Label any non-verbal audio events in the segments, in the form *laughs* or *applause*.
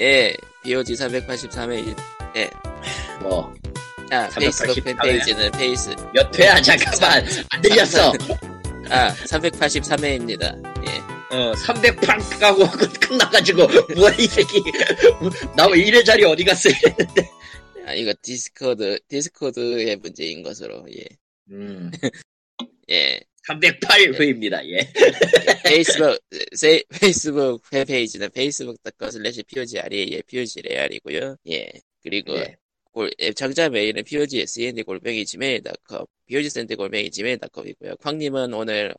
예, BOG 383회, 예. 뭐, 아, 383 페이스북 회? 팬페이지는 페이스, 몇 회야, 잠깐만. 안 들렸어. 아, 383회입니다. 예. 어, 308 가고 *laughs* 끝나가지고, 뭐야, 이 새끼. 나 1회 자리 어디 갔어? 이랬는데. 아, 이거 디스코드, 디스코드의 문제인 것으로, 예. 음, *laughs* 예. 308회입니다, 예. *laughs* 페이스북, 세, 페이스북 팬페이지는 facebook.com slash POGRE, 예, POGREAL이고요 예. 그리고, 예. 골, 예, 장자 메일은 POGSND 골뱅이 gmail.com, POGSND 골뱅이 gmail.com이고요. 쾅님은 오늘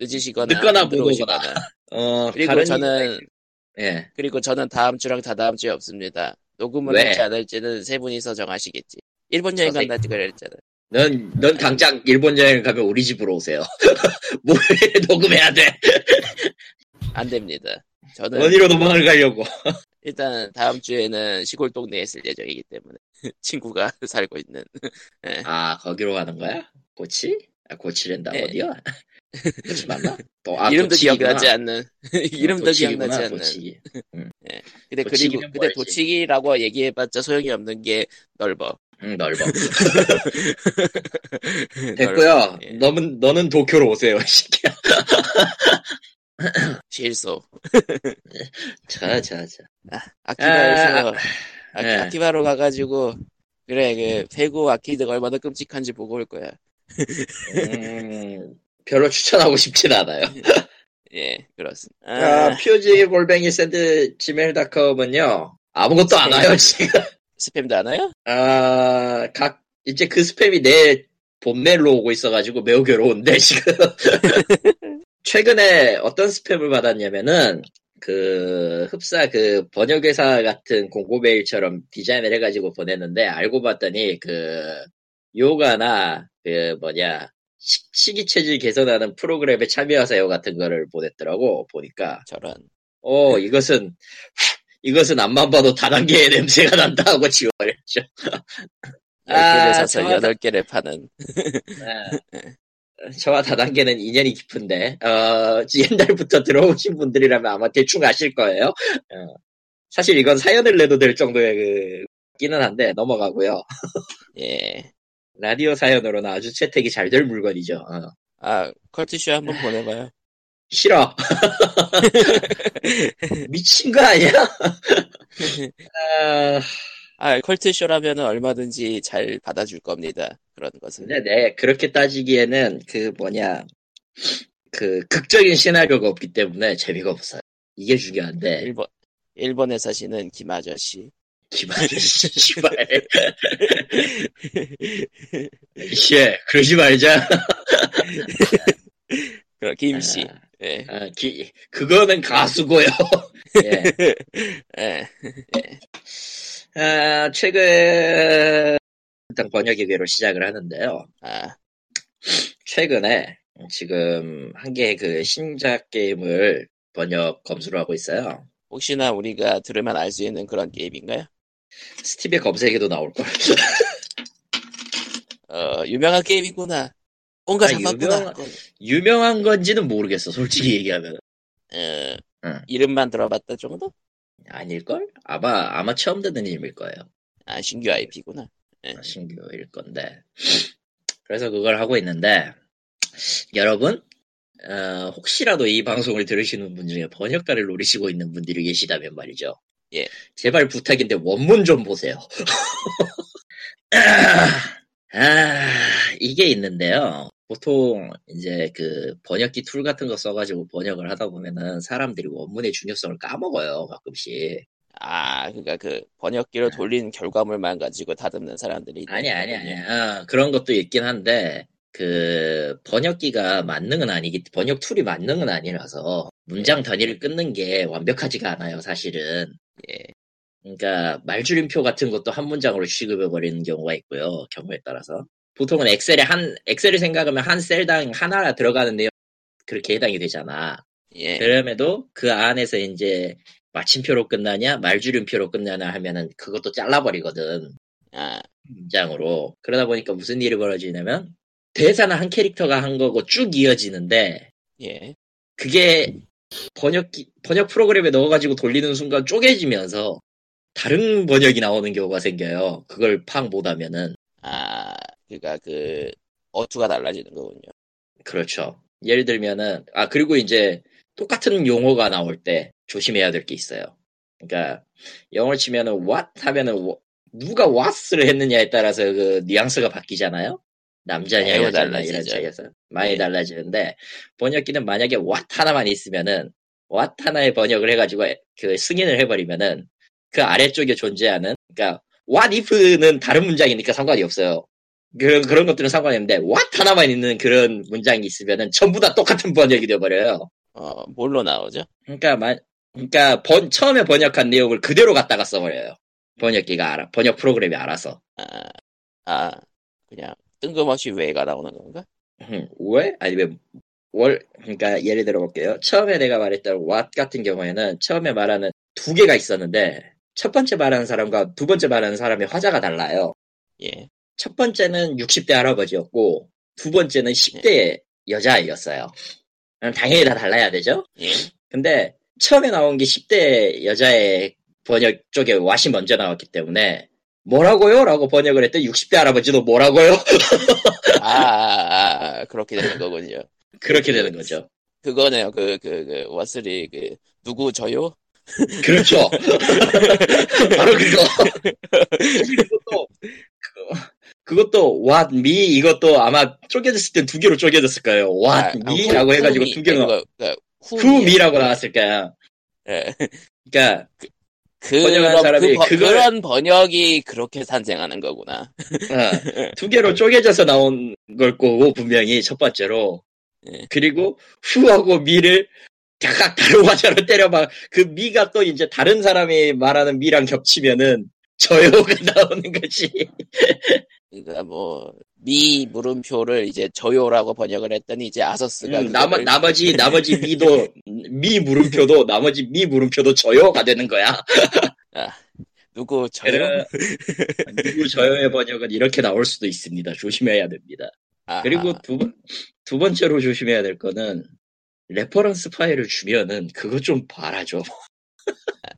늦으시거나, 늦거나 들어오시거나. 어, 그리고 저는, 예. 그리고 저는 다음 주랑 다다음 주에 없습니다. 녹음을 왜? 할지 안 할지는 세 분이서 정하시겠지. 일본 여행 간다 그랬잖아. 넌, 넌 당장 일본 여행 가면 우리 집으로 오세요. *laughs* 뭘 녹음해야 돼? *laughs* 안 됩니다. 저는 어디로 도망을 가려고. *laughs* 일단 다음 주에는 시골 동네에 있을 예정이기 때문에 친구가 살고 있는 아, 거기로 가는 거야? 고치? 아, 고치랜다, 네. 어디야? 고치 맞나? 또, 아, 이름도 고치구나. 기억나지 않는 이름도 고치기구나, 기억나지 않는 고치기. 근데 그리고 도치기면 근데 뭐였지? 도치기라고 얘기해봤자 소용이 없는 게 넓어 응, 넓어. *laughs* 됐고요. 예. 너는, 너는 도쿄로 오세요, 이 새끼야. *laughs* 실소 *laughs* 자, 자, 자. 아키바에서 아, 네. 아키 바로 가가지고 그래 그 페고 아키드가 얼마나 끔찍한지 보고 올 거야 음, 별로 추천하고 싶진 않아요. 예 그렇습니다 아, 아, POG 골뱅이 샌드 gmail.com은요, 아무것도 안 와요, 지금. 스팸도 안 와요? 아, 각, 이제 그 스팸이 내 본메일로 오고 있어가지고 매우 괴로운데, *laughs* 지금. *laughs* 최근에 어떤 스팸을 받았냐면은, 그, 흡사 그 번역회사 같은 공고 메일처럼 디자인을 해가지고 보냈는데, 알고 봤더니, 그, 요가나, 그, 뭐냐, 식, 식이체질 개선하는 프로그램에 참여하세요 같은 거를 보냈더라고, 보니까. 저런 어, 이것은, 이것은 앞만 봐도 다단계의 냄새가 난다 하고 지워버렸죠. 10개를 *laughs* 아, 사서 저거- 8개를 파는 네. 저와 다단계는 인연이 깊은데, 어, 옛날부터 들어오신 분들이라면 아마 대충 아실 거예요. 어, 사실 이건 사연을 내도 될 정도의 그, 끼는 한데, 넘어가고요. *laughs* 예. 라디오 사연으로는 아주 채택이 잘 될 물건이죠. 어. 아, 컬투쇼 한번 보내봐요. 싫어. *laughs* 미친 거 아니야? *laughs* 아, 아, 컬투쇼라면 얼마든지 잘 받아줄 겁니다. 그런 것은. 근데 네, 그렇게 따지기에는 그 뭐냐, 그 극적인 시나리오가 없기 때문에 재미가 없어요. 이게 중요한데, 일본, 일본에 사시는 김 아저씨. 기발이, *laughs* 씨발. 씨, 그러지 말자. 그, 김씨. 아, 예. 아, 기, 그거는 가수고요. *laughs* 예. 예. 아, 최근, 일단 번역기계로 시작을 하는데요. 아, 최근에 지금 한 개의 그 신작 게임을 번역 검수를 하고 있어요. 혹시나 우리가 들으면 알 수 있는 그런 게임인가요? 스팀의 검색에도 나올 걸. *laughs* 어, 유명한 게임이구나. 뭔가 아, 잡았구나. 유명한- 유명한 건지는 모르겠어, 솔직히 얘기하면. 어, 응. 이름만 들어봤다 정도? 아닐걸? 아마, 아마 처음 듣는 이름일 거예요. 아, 신규 IP구나. 신규일 건데. 그래서 그걸 하고 있는데, 여러분, 어, 혹시라도 이 방송을 들으시는 분 중에 번역가를 노리시고 있는 분들이 계시다면 말이죠. 예. 제발 부탁인데 원문 좀 보세요. *laughs* 아, 이게 있는데요. 보통 이제 그 번역기 툴 같은 거 써가지고 번역을 하다 보면은 사람들이 원문의 중요성을 까먹어요, 가끔씩. 아, 그니까 그 번역기로 돌린 결과물만 가지고 다듬는 사람들이. 아니, 아니. 아니. 어, 그런 것도 있긴 한데, 그, 번역기가 만능은 아니기, 번역 툴이 만능은 아니라서, 문장 단위를 끊는 게 완벽하지가 않아요, 사실은. 예. 그러니까, 말줄임표 같은 것도 한 문장으로 취급해 버리는 경우가 있고요, 경우에 따라서. 보통은 엑셀에 한, 엑셀을 생각하면 한 셀당 하나 들어가는 내용, 그렇게 해당이 되잖아. 예. 그럼에도 그 안에서 이제, 마침표로 끝나냐, 말줄임표로 끝나냐 하면은 그것도 잘라버리거든. 아, 문장으로 그러다 보니까 무슨 일이 벌어지냐면 대사는 한 캐릭터가 한 거고 쭉 이어지는데 예. 그게 번역기 번역 프로그램에 넣어가지고 돌리는 순간 쪼개지면서 다른 번역이 나오는 경우가 생겨요. 그걸 파악 못하면은 아, 그니까 그, 어투가 달라지는 거군요. 그렇죠. 예를 들면은 아 그리고 이제 똑같은 용어가 나올 때 조심해야 될 게 있어요. 그러니까 영어를 치면은 what 하면은 워- 누가 what을 했느냐에 따라서 그 뉘앙스가 바뀌잖아요. 남자냐 여자냐. 이런 차이에서 많이 네. 달라지는데 번역기는 만약에 what 하나만 있으면은 what 하나의 번역을 해가지고 그 승인을 해버리면은 그 아래쪽에 존재하는 그러니까 what if는 다른 문장이니까 상관이 없어요. 그런 그런 것들은 상관이 없는데 what 하나만 있는 그런 문장이 있으면은 전부 다 똑같은 번역이 돼버려요. 어, 뭘로 나오죠? 그러니까 만 그러니까 번, 처음에 번역한 내용을 그대로 갖다가 써버려요. 번역기가 알아, 번역 프로그램이 알아서. 아, 아, 그냥 뜬금없이 왜가 나오는 건가? 음, 왜? 아니면 월 그러니까 예를 들어 볼게요. 처음에 내가 말했던 what 같은 경우에는 처음에 말하는 두 개가 있었는데 첫 번째 말하는 사람과 두 번째 말하는 사람의 화자가 달라요. 예. 첫 번째는 60대 할아버지였고 두 번째는 10대 여자아이였어요. 그럼 당연히 다 달라야 되죠? 예. 근데 처음에 나온 게 10대 여자의 번역 쪽에 왓이 먼저 나왔기 때문에 뭐라고요? 라고 번역을 했더니 60대 할아버지도 뭐라고요? 아, 아, 아, 그렇게 되는 거군요. 그렇게 되는 거죠. 그거네요. 그, 그, 그, 워슬이, 그, 누구 저요? 그렇죠. *laughs* 바로 그거. *laughs* 그것도, 그, 그것도 what me 이것도 아마 쪼개졌을 때두 개로 쪼개졌을 거예요. what 아, me라고 후- 해가지고 두 개로 그거, 그, who me라고 나왔을 거야. 예. 그러니까 그런, 번역한 사람이 그, 번- 그걸- 그런 번역이 그렇게 탄생하는 거구나. 어, *laughs* 두 개로 쪼개져서 나온 걸 거고 분명히 첫 번째로 예. 그리고 후하고 미를 각각 다른 화자로 때려봐 그 미가 또 이제 다른 사람이 말하는 미랑 겹치면은 저요가 *laughs* 나오는 거지 그러니까 뭐, 미 물음표를 이제 저요라고 번역을 했더니 이제 아서스가 음, 나머, 나머지 나머지 *laughs* 미도 me 물음표도 나머지 me 물음표도 저요가 되는 거야 누구 저요? 누구 저요의 번역은 이렇게 나올 수도 있습니다 조심해야 됩니다 아, 그리고 아, 두, 번- 두 번째로 조심해야 될 거는 reference 파일을 주면은 그거 좀 봐라 좀.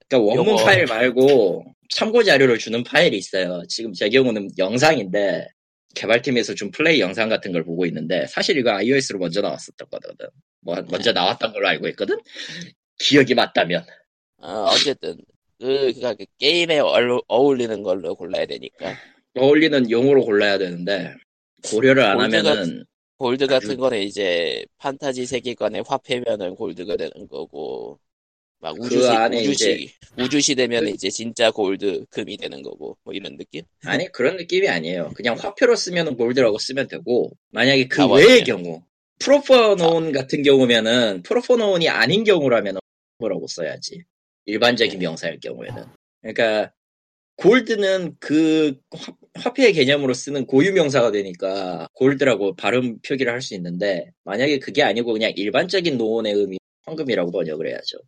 그러니까 원문 요거. 파일 말고 참고 자료를 주는 파일이 있어요. 지금 제 경우는 영상인데 개발팀에서 준 플레이 영상 같은 걸 보고 있는데 사실 이거 iOS로 먼저 나왔었던 거거든. 뭐, 먼저 나왔던 걸로 알고 있거든. 기억이 맞다면. 어, 어쨌든 그, 그니까 그 게임에 얼- 어울리는 걸로 골라야 되니까 어울리는 용어로 골라야 되는데 고려를 안 골드가- 하면은 골드 같은 거는 이제 판타지 세계관의 화폐면은 골드가 되는 거고 막그 우주시 안에 우주시 우주시 되면 이제 진짜 골드 금이 되는 거고 뭐 이런 느낌? 아니 그런 느낌이 아니에요. 그냥 화표로 쓰면은 골드라고 쓰면 되고 만약에 그 아. 외의 경우 프로포노운 같은 경우면은 프로포노운이 아닌 경우라면 뭐라고 써야지 일반적인 명사일 경우에는 그러니까 골드는 그 화- 화폐의 개념으로 쓰는 고유 명사가 되니까 골드라고 발음 표기를 할 수 있는데 만약에 그게 아니고 그냥 일반적인 노원의 의미 황금이라고 번역을 해야죠.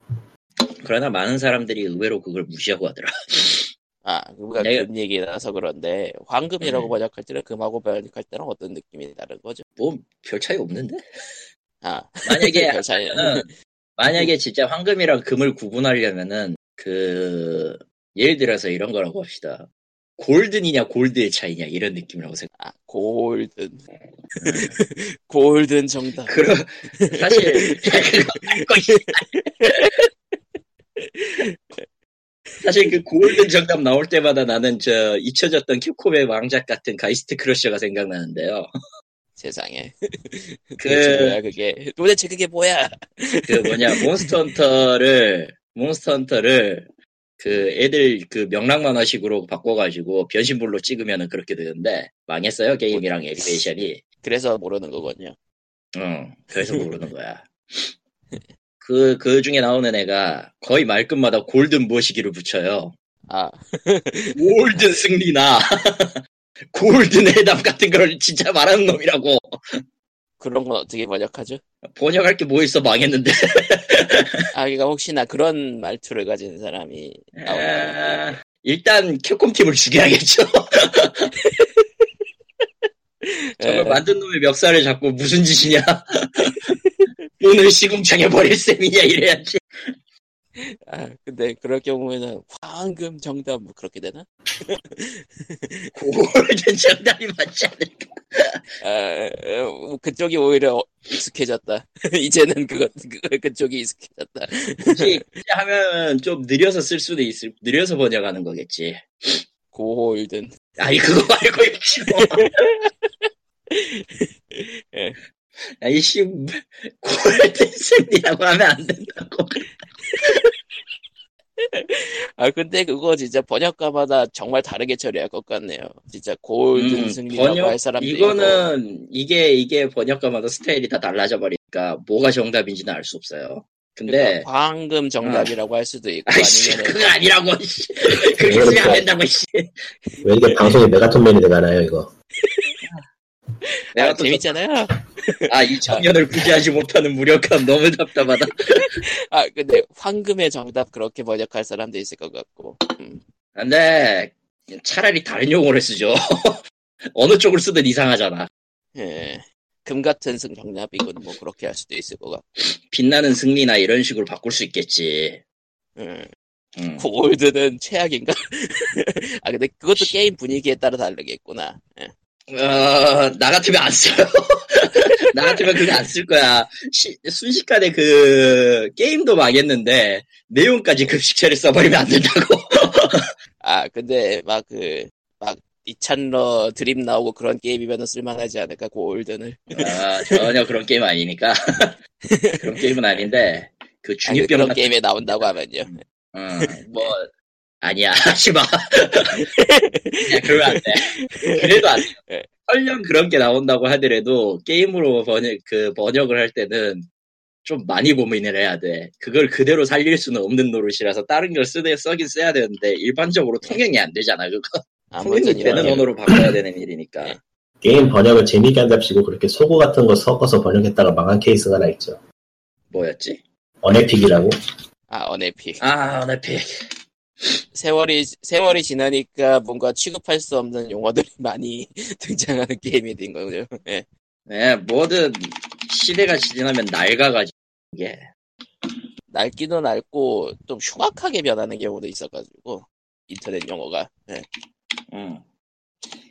그러나 많은 사람들이 의외로 그걸 무시하고 하더라. 아 우리가 내가- 금 얘기 나서 그런데 황금이라고 네. 번역할 때는 금하고 번역할 때는 어떤 느낌이 다른 거죠? 뭐 별 차이 없는데? 아 만약에 *laughs* 별 차이- 하면은 만약에 진짜 황금이랑 금을 구분하려면은 그 예를 들어서 이런 거라고 합시다. 골든이냐 골드의 차이냐 이런 느낌이라고 생각. 아 골든 *laughs* 골든 정답 그럼 사실 *laughs* 사실 그 골든 정답 나올 때마다 나는 저 잊혀졌던 캡콤의 왕작 같은 가이스트 크러셔가 생각나는데요. 세상에. *laughs* 그- 도대체 뭐야 그게? 도대체 그게 뭐야? 그 뭐냐 몬스터 헌터를 몬스터 헌터를 그 애들 그 명랑 만화식으로 바꿔가지고 변신물로 찍으면은 그렇게 되는데 망했어요 게임이랑 애니메이션이. 그래서 모르는 거군요. 응 그래서 모르는 거야 *laughs* 그 그 중에 나오는 애가 거의 말끝마다 골든 무엇이기를 붙여요. 아. *laughs* 골든 승리나. *laughs* 골든 해담 같은 걸 진짜 말하는 놈이라고. 그런 건 어떻게 번역하죠? 번역할 게 뭐 있어? 망했는데. *laughs* 아, 그러니까 혹시나 그런 말투를 가진 사람이 나오나 아, 일단 캡콤 팀을 죽여야겠죠. 저걸 예. 만든 놈의 멱살을 잡고 무슨 짓이냐? 오늘 시궁창에 버릴 셈이냐 이래야지. 아, 근데 그럴 경우에는 황금 정답 뭐 그렇게 되나? *laughs* 골든 정답이 맞지 않을까? 아, 어, 그쪽이 오히려 익숙해졌다. *laughs* 이제는 그것 그, 그쪽이 익숙해졌다. 굳이 하면 좀 느려서 쓸 수도 있을, 느려서 번역하는 거겠지. 고홀든. 아니 그거 말고 이씨. 예. *laughs* 아이씨 골든 셈이라고 하면 안 된다고. *laughs* 아 근데 그거 진짜 번역가마다 정말 다르게 처리할 것 같네요. 진짜 골든 음, 승리라고 할 사람도 이거는 이게 이게 번역가마다 스타일이 다 달라져 버리니까 뭐가 정답인지는 알 수 없어요. 근데 그러니까 황금 정답이라고 할 수도 있고 아이씨 아니면은 그거 아니라고 씨. 그렇게 쓰면 안 된다고 씨. 왜 이게 방송에 메가톤맨이 돼가나요, 이거? 내가 아, 또 재밌잖아요. 아, 이 청년을 구제하지 *laughs* 못하는 무력함 너무 답답하다. *laughs* 아 근데 황금의 정답 그렇게 번역할 사람도 있을 것 같고. 음. 근데 차라리 다른 용어를 쓰죠. *laughs* 어느 쪽을 쓰든 이상하잖아. 예. 금 같은 승 정답이군 뭐 그렇게 할 수도 있을 것 같고. 빛나는 승리나 이런 식으로 바꿀 수 있겠지. 음. 음. 골드는 최악인가? 아 근데 그것도 게임 분위기에 따라 다르겠구나. 예. 어, 나 같으면 안 써요. *laughs* 나 같으면 그거 안 쓸 거야. 시- 순식간에 그, 게임도 망했는데, 내용까지 급식체를 써버리면 안 된다고. *laughs* 아 근데 막 그 막 이찬러 드림 나오고 그런 게임이면 쓸만하지 않을까 골든을. 아, 전혀 그런 게임 아니니까. *laughs* 그런 게임은 아닌데, 그 아니, 그런 같은, 게임에 나온다고 하면요. 어, 뭐, 아니야, *laughs* 하지마. 그냥 *laughs* 그러면 안 돼. 그래도 안 돼. 예. 설령 그런 게 나온다고 하더라도, 게임으로 번역, 그, 번역을 할 때는, 좀 많이 고민을 해야 돼. 그걸 그대로 살릴 수는 없는 노릇이라서 다른 걸 쓰되 써긴 써야 되는데 일반적으로 통용이 안 되잖아. 그거 통용이 아무튼 되는 이런 언어로 바꿔야 되는 일이니까. 네. 게임 번역을 재미있게 한답시고 그렇게 속어 같은 거 섞어서 번역했다가 망한 케이스가 하나 있죠. 뭐였지? 언에픽이라고. 아 언에픽 아, 어네픽. 세월이 세월이 지나니까 뭔가 취급할 수 없는 용어들이 많이 *laughs* 등장하는 게임이 된 거죠. 예. 네, 뭐든 시대가 지나면 낡아가지고 이게 낡기도 낡고 좀 흉악하게 변하는 경우도 있어가지고 인터넷 용어가 예. 음.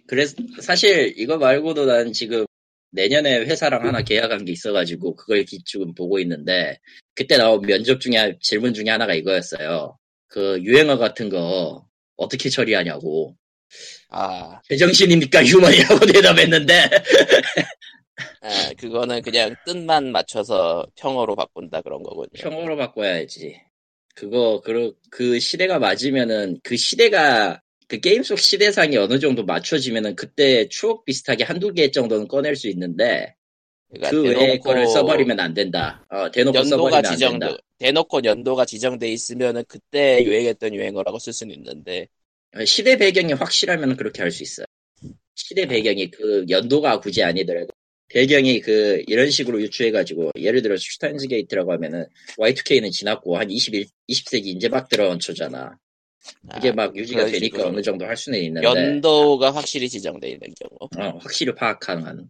그래서 사실 이거 말고도 난 지금 내년에 회사랑 하나 계약한 게 있어가지고 그걸 기- 지금 보고 있는데 그때 나온 면접 중에 한- 질문 중에 하나가 이거였어요. 그 유행어 같은 거 어떻게 처리하냐고 아, 제정신입니까 휴먼이라고 *laughs* 대답했는데 아, 그거는 그냥 뜻만 맞춰서 평어로 바꾼다 그런 거군요. 평어로 바꿔야지. 그거 그, 그 시대가 맞으면은 그 시대가 그 게임 속 시대상이 어느 정도 맞춰지면은 그때 추억 비슷하게 한두 개 정도는 꺼낼 수 있는데 그러니까 그 대놓고 거를 써버리면 안 된다. 어, 대놓고 연도가 써버리면 안 지정 된다. 대놓고 연도가 지정돼 있으면은 그때 유행했던 유행어라고 쓸 수는 있는데 어, 시대 배경이 확실하면 그렇게 할 수 있어요. 시대 배경이 그 연도가 굳이 아니더라도 배경이 그 이런 식으로 유추해가지고 예를 들어 슈타인즈 게이트라고 하면은 Y2K는 지났고 한 21, 20세기 이제 막 들어온 초잖아. 이게 아, 막 유지가 되니까 어느 정도 할 수는 있는데 연도가 확실히 지정돼 있는 경우. 어, 확실히 파악하는.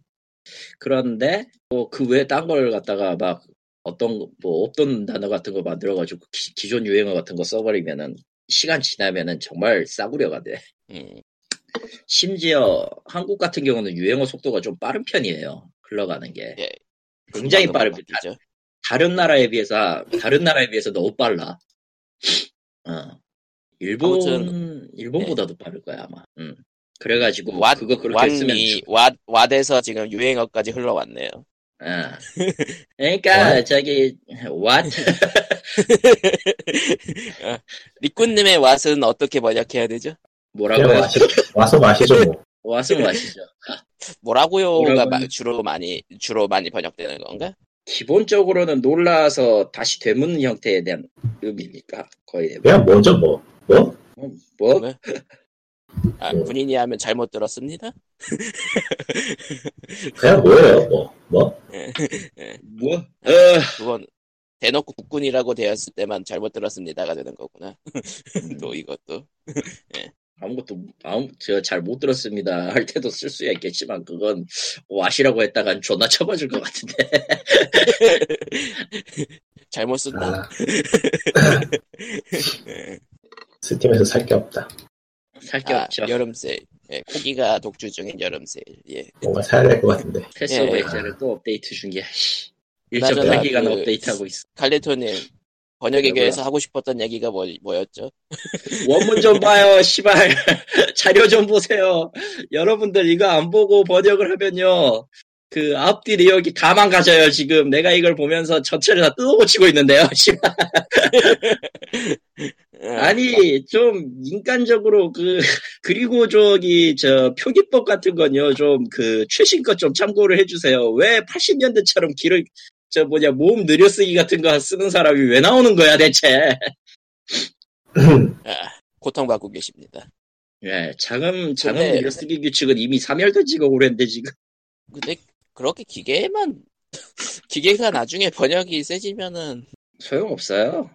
그런데 뭐 그 외에 딴 걸 갖다가 막 어떤 거- 뭐 없던 단어 같은 거 만들어가지고 기, 기존 유행어 같은 거 써버리면은 시간 지나면은 정말 싸구려가 돼. 음, 심지어 한국 같은 경우는 유행어 속도가 좀 빠른 편이에요. 흘러가는 게 예. 굉장히 빠릅니다. 바뀌죠. 다른 나라에 비해서 다른 나라에 비해서 너무 빨라. 어. 일본 아무튼, 일본보다도 빠를 거야 아마. 음. 그래가지고 왓, 그거 그렇게 쓰면 왓이 왓 왓에서 지금 유행어까지 흘러왔네요. 아. *laughs* 그러니까 저기 what 리꾼님의 왓은 어떻게 번역해야 되죠? 뭐라고요? 와서 마시죠 뭐. 왓은 what이죠. 뭐라고요가 뭐라고요? 마- 주로 많이 주로 많이 번역되는 건가? 기본적으로는 놀라서 다시 되묻는 형태에 대한 의미니까 거의. 그냥 뭐죠 뭐. 뭐? 어, 뭐? 네. 아, 음. 군인이 하면 잘못 들었습니다. *laughs* 그냥 뭐예요 뭐. 뭐? 뭐? 어, 그건 대놓고 국군이라고 되었을 때만 잘못 들었습니다가 되는 거구나. 음. *laughs* 또 이것도 아, *laughs* 아무것도 아무 제가 잘 못 들었습니다 할 때도 쓸 수야 있겠지만 그건 와시라고 했다간 존나 쳐맞을 것 같은데 잘못 쓴다. 아, 스팀에서 살 게 없다. 살게 아, 없죠 여름 세일. 예, 코기가 독주 중인 여름 세일. 예. 뭔가 사야 될 것 같은데. 패스 오브 예. 엑셀을 또 업데이트 그나저나 1.8기간 그- 업데이트하고 있어 칼리토님 번역에? 대해서 하고 싶었던 얘기가 뭐, 뭐였죠? *laughs* 원문 좀 봐요 시발 *laughs* 자료 좀 보세요 여러분들 이거 안 보고 번역을 하면요 그 앞뒤 내역이 다 망가져요 지금. 내가 이걸 보면서 전체를 다 뜯어고치고 있는데요. *laughs* 아, 아니 좀 인간적으로 그 그리고 저기 저 표기법 같은 건요 좀 그 최신 것 좀 참고를 해주세요. 왜 80년대처럼 길을 저 뭐냐 모음 느려쓰기 같은 거 쓰는 사람이 왜 나오는 거야 대체? 아, 고통받고 계십니다. 예 장음 장음 근데- 느려쓰기 규칙은 이미 3열도 지고 오랜데 지금. 근데 그렇게 기계만 *laughs* 기계가 나중에 번역이 세지면은 소용없어요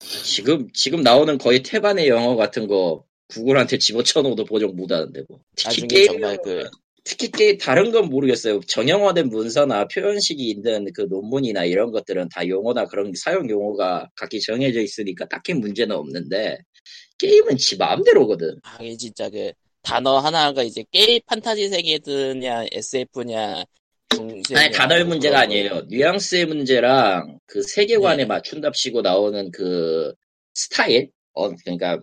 지금 지금 나오는 거의 태반의 영어 같은 거 구글한테 집어쳐놓어도 보정 못하는데 뭐 특히 게임 정말 그 특히 게 다른 건 모르겠어요. 정형화된 문서나 표현식이 있는 그 논문이나 이런 것들은 다 용어나 그런 사용 용어가 각기 정해져 있으니까 딱히 문제는 없는데 게임은 지 마음대로거든. 아, 이게 진짜 그 단어 하나가 이제 게임 판타지 세계드냐 SF냐 중세 아니 단어의 문제가 아니에요. 뉘앙스의 문제랑 그 세계관에 네. 맞춘답시고 나오는 그 스타일, 어 그러니까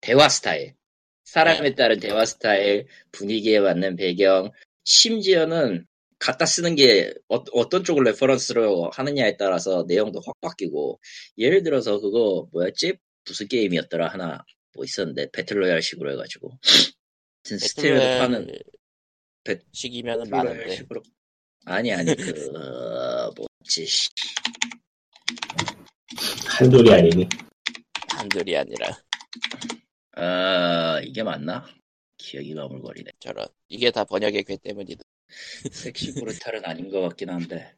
대화 스타일, 사람에 네. 따른 대화 스타일, 분위기에 맞는 배경, 심지어는 갖다 쓰는 게 어, 떤 쪽을 reference로 하느냐에 따라서 내용도 확 바뀌고. 예를 들어서 그거 뭐였지? 무슨 게임이었더라? 하나 뭐 있었는데. 배틀로얄 식으로 해가지고. 스팀에서 파는 배- 식이면은 많은데. 식으로 아니 아니 그 어, 뭐지 씨. 한둘이 아니니. 한둘이 아니라 아 이게 맞나? 기억이 가물거리네. 저런 이게 다 번역의 괴 때문이다. 섹시 브루탈은 아닌 것 같긴 한데.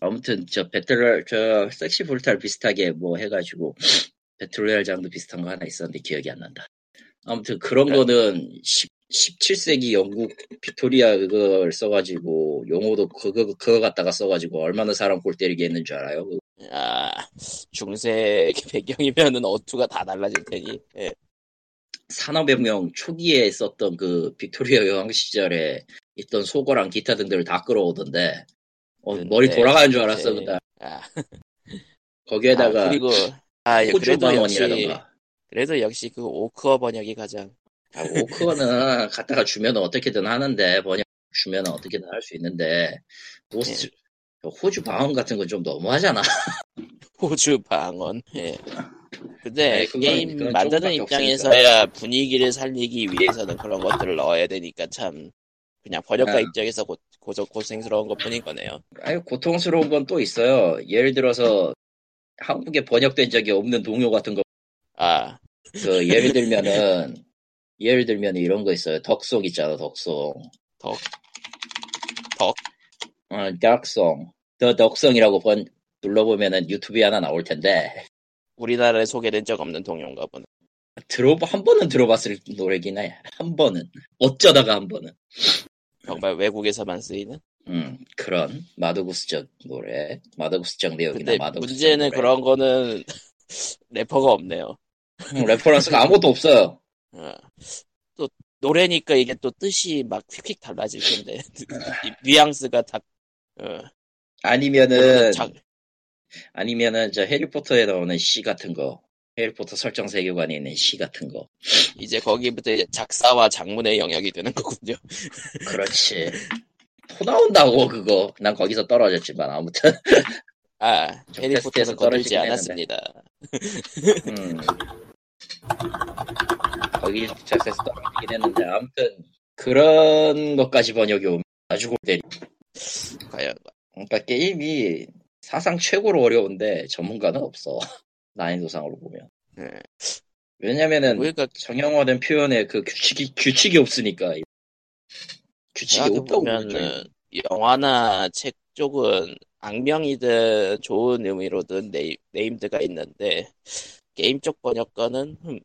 아무튼 저 배틀로얄 저 섹시 브루탈 비슷하게 뭐 해가지고 배틀로얄 장도 비슷한 거 하나 있었는데 기억이 안 난다. 아무튼 그런 그래. 거는 10, 17세기 영국 빅토리아 그걸 써가지고 용어도 그거 그거 갖다가 써가지고 얼마나 사람 골 때리게 했는 줄 알아요? 그아 중세 *laughs* 배경이면은 어투가 다 달라질 테니. 예. 산업혁명 초기에 썼던 그 빅토리아 여왕 시절에 있던 소거랑 기타 등들을 다 끌어오던데. 어, 근데 머리 돌아가는 줄 알았어 그다 아, 거기에다가 아, 그리고 아 예, 그래도 역시 그래도 역시 그 오크어 번역이 가장 아, 오크어는 갖다가 주면 어떻게든 하는데 번역 주면 어떻게든 할 수 있는데 오스 호주 방언 같은 건 좀 너무하잖아 *laughs* 호주 방언. 예. 근데 아니, 그건- 게임 만드는 조금밖에 입장에서 야 분위기를 살리기 위해서는 그런 것들을 넣어야 되니까 참 그냥 번역가 아. 입장에서 고, 고, 고생스러운 것 뿐인 거네요. 아니 고통스러운 건 또 있어요 예를 들어서 한국에 번역된 적이 없는 동요 같은 거 아, 그 예를 들면은 예를 들면 이런 거 있어요. 덕송 있잖아, 덕송. Duck. Duck? 어, Duck Song. The Duck Song이라고 번 눌러보면은 유튜브에 하나 나올 텐데 우리나라에 소개된 적 없는 동요인가 보네. 들어봐 한 번은 들어봤을 노래긴 해. 한 번은 어쩌다가 한 번은. 정말 외국에서만 쓰이는? 음 그런 마더구스적 노래, 마더구스적 내용이나 마더구스적 문제는 노래. 그런 거는 *laughs* 래퍼가 없네요. 음, reference가 아무것도 없어요. 어. 또 노래니까 이게 또 뜻이 막 휙휙 달라질 텐데 *laughs* 이 뉘앙스가 다 어, 아니면은 자- 아니면은 저 해리포터에 나오는 시 같은 거. 해리포터 설정 세계관에 있는 시 같은 거. 이제 거기부터 이제 작사와 작문의 영역이 되는 거군요. *laughs* 그렇지. 토 나온다고 그거. 난 거기서 떨어졌지만 아무튼. 아, 건들지 떨어지긴 않았습니다. *laughs* 음. 거기 작에서 떨어지긴 했는데 아무튼 그런 것까지 번역이 오면 아주 골 때리. 과연 그러니까 게임이 사상 최고로 어려운데 전문가는 없어. *laughs* 난이도상으로 보면. 네. 왜냐면은 우리가 정형화된 표현에 그 규칙이 규칙이 없으니까 규칙이 없다고 보면은 영화나 책 쪽은 악명이든 좋은 의미로든 name, named가 있는데 게임 쪽 번역가는 흠,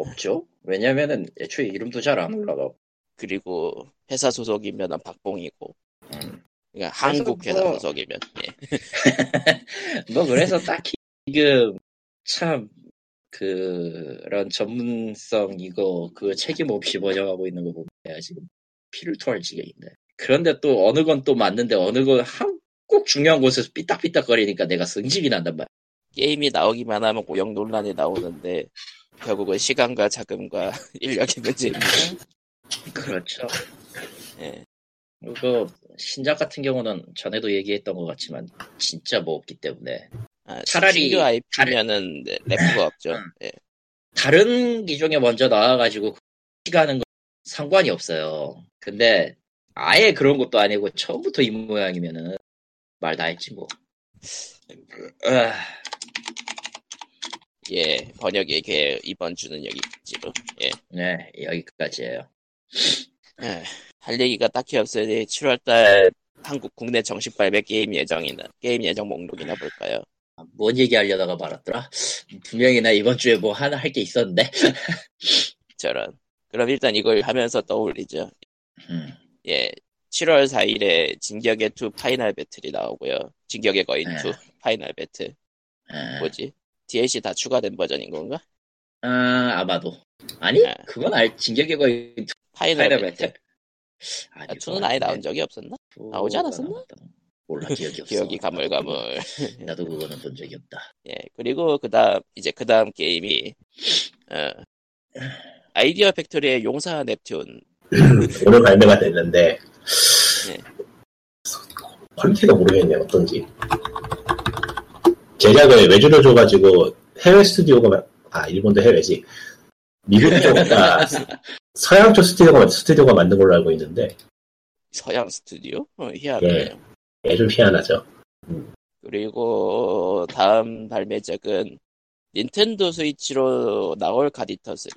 없죠. 왜냐면은 애초에 이름도 잘 안 올라가. 그리고 회사 소속이면 박봉이고 음. 그러니까 한국 회사 뭐- 소속이면 예. *laughs* 뭐 그래서 딱히 지금 참 그런 전문성 이거 그 책임 없이 번역하고 있는 거 보면 내가 지금 피를 토할 지경인데 그런데 또 어느 건 또 맞는데 어느 건한꼭 중요한 곳에서 삐딱삐딱거리니까 내가 승질이 난단 말이야 게임이 나오기만 하면 고용 논란이 나오는데 결국은 시간과 자금과 *laughs* 인력의 문제입니다. 그렇죠 예. 그리고 신작 같은 경우는 전에도 얘기했던 것 같지만 진짜 뭐 없기 때문에 아, 차라리 신규 IP면은 래프가 없죠. 응. 예. 다른 기종에 먼저 나와가지고 시가는 건 상관이 없어요. 근데 아예 그런 것도 아니고 처음부터 이 모양이면은 말 다 했지 뭐. 아, 예, 번역의 개 이번 주는 여기까지로. 예. 네 여기까지예요. 에, 할 얘기가 딱히 없으니 7월달 한국 국내 정식 발매 게임 예정이나 게임 예정 목록이나 볼까요? 뭔 얘기하려다가 말았더라. 분명히 나 이번 주에 뭐 하나 할 게 있었는데. *laughs* 저런. 그럼 일단 이걸 하면서 떠올리죠. 음, 예, 7월 4일에 진격의 2 파이널 배틀이 나오고요. 진격의 거인 네. 2 파이널 배틀. 아, 뭐지? DLC 다 추가된 버전인 건가? 아, 아마도. 아니 네. 그건 알 진격의 거인 파이널, 배틀. 아니, 아, 그건 2는 아예 나온. 적이 없었나? 그거가 나오지 않았었나? 몰라 기억이 *laughs* 없어. 기억이 가물가물. 나도 그거는 본 적이 없다. *laughs* 예, 그리고 그 다음, 이제 그 다음 게임이, 어, 아이디어 팩토리의 용사 넵튠. *laughs* 오늘 발매가 됐는데 네. 퀄리티가 모르겠네요 어떤지 제작을 외주를 줘가지고 해외 스튜디오가 마- 아 일본도 해외지 미국 쪽과 *laughs* 서양 쪽 스튜디오가 스튜디오가 만든 걸로 알고 있는데 서양 스튜디오? 어, 희한하네요. 예, 좀 희한하죠 그리고 다음 발매작은 닌텐도 스위치로 나올 갓이터 3.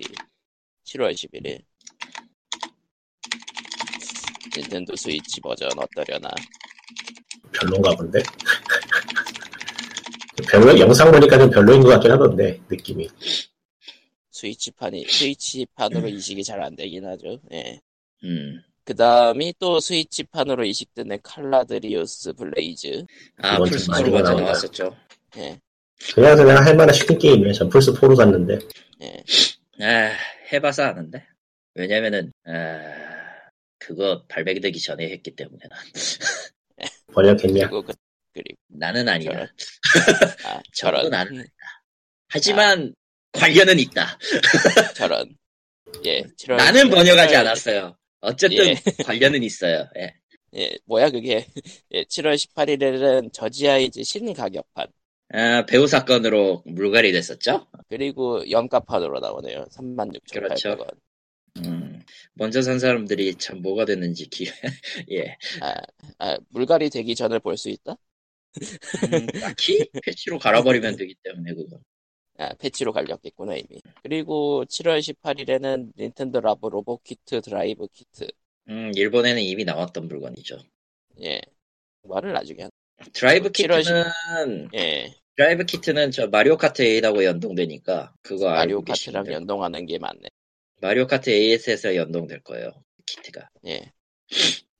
7월 11일. 닌텐도 스위치 버전 어떠려나. 별론가 본데 *laughs* 별로 영상 보니까 좀 별로인 것 같긴 하던데 느낌이 스위치판이, 스위치판으로 이식이 잘 안 되긴 하죠. 예. 음. 그 다음이 또 스위치판으로 이식된 칼라드리우스 블레이즈. 아, 플스 주 많이 2로 먼저 나온다. 나왔었죠. 예, 그냥 그냥 할만한 슈팅 게임이에요 전 플스 4로 샀는데 예. 아, 해봐서 아는데. 왜냐면은, 아, 그거 발매되기 전에 했기 때문에. 난. *laughs* 번역했냐 그리고 그, 그리고, 나는 아니다. 저런. *laughs* 아, 저런. 나는 하지만, 관련은 있다. *laughs* 저런. 예, 7월. 나는 번역하지 7월 않았어요. 어쨌든, 예. *laughs* 관련은 있어요. 예. 예, 뭐야 그게. 예, 7월 18일에는 저지아이즈 신가격판. 아, 배우 사건으로 물갈이 됐었죠? 그리고 염가판으로 나오네요. 36,800원. 그렇죠. 음, 먼저 산 사람들이 참 뭐가 됐는지 기, 예. 아, 아, 물갈이 되기 전을 볼수 있다? 음, 딱히 *laughs* 패치로 갈아버리면 되기 때문에, 그건. 아, 패치로 갈렸겠구나, 이미. 그리고 7월 18일에는 닌텐도 라보 로봇 키트 드라이브 키트. 음, 일본에는 이미 나왔던 물건이죠. 예. 말을 나중에 한. 드라이브 7월 키트는, 예. 드라이브 키트는 저 마리오 카트 8하고 연동되니까, 그거 마리오 카트랑. 연동하는 게 맞네. 마리오 카트 8에서 연동될 거예요. 키트가. 예.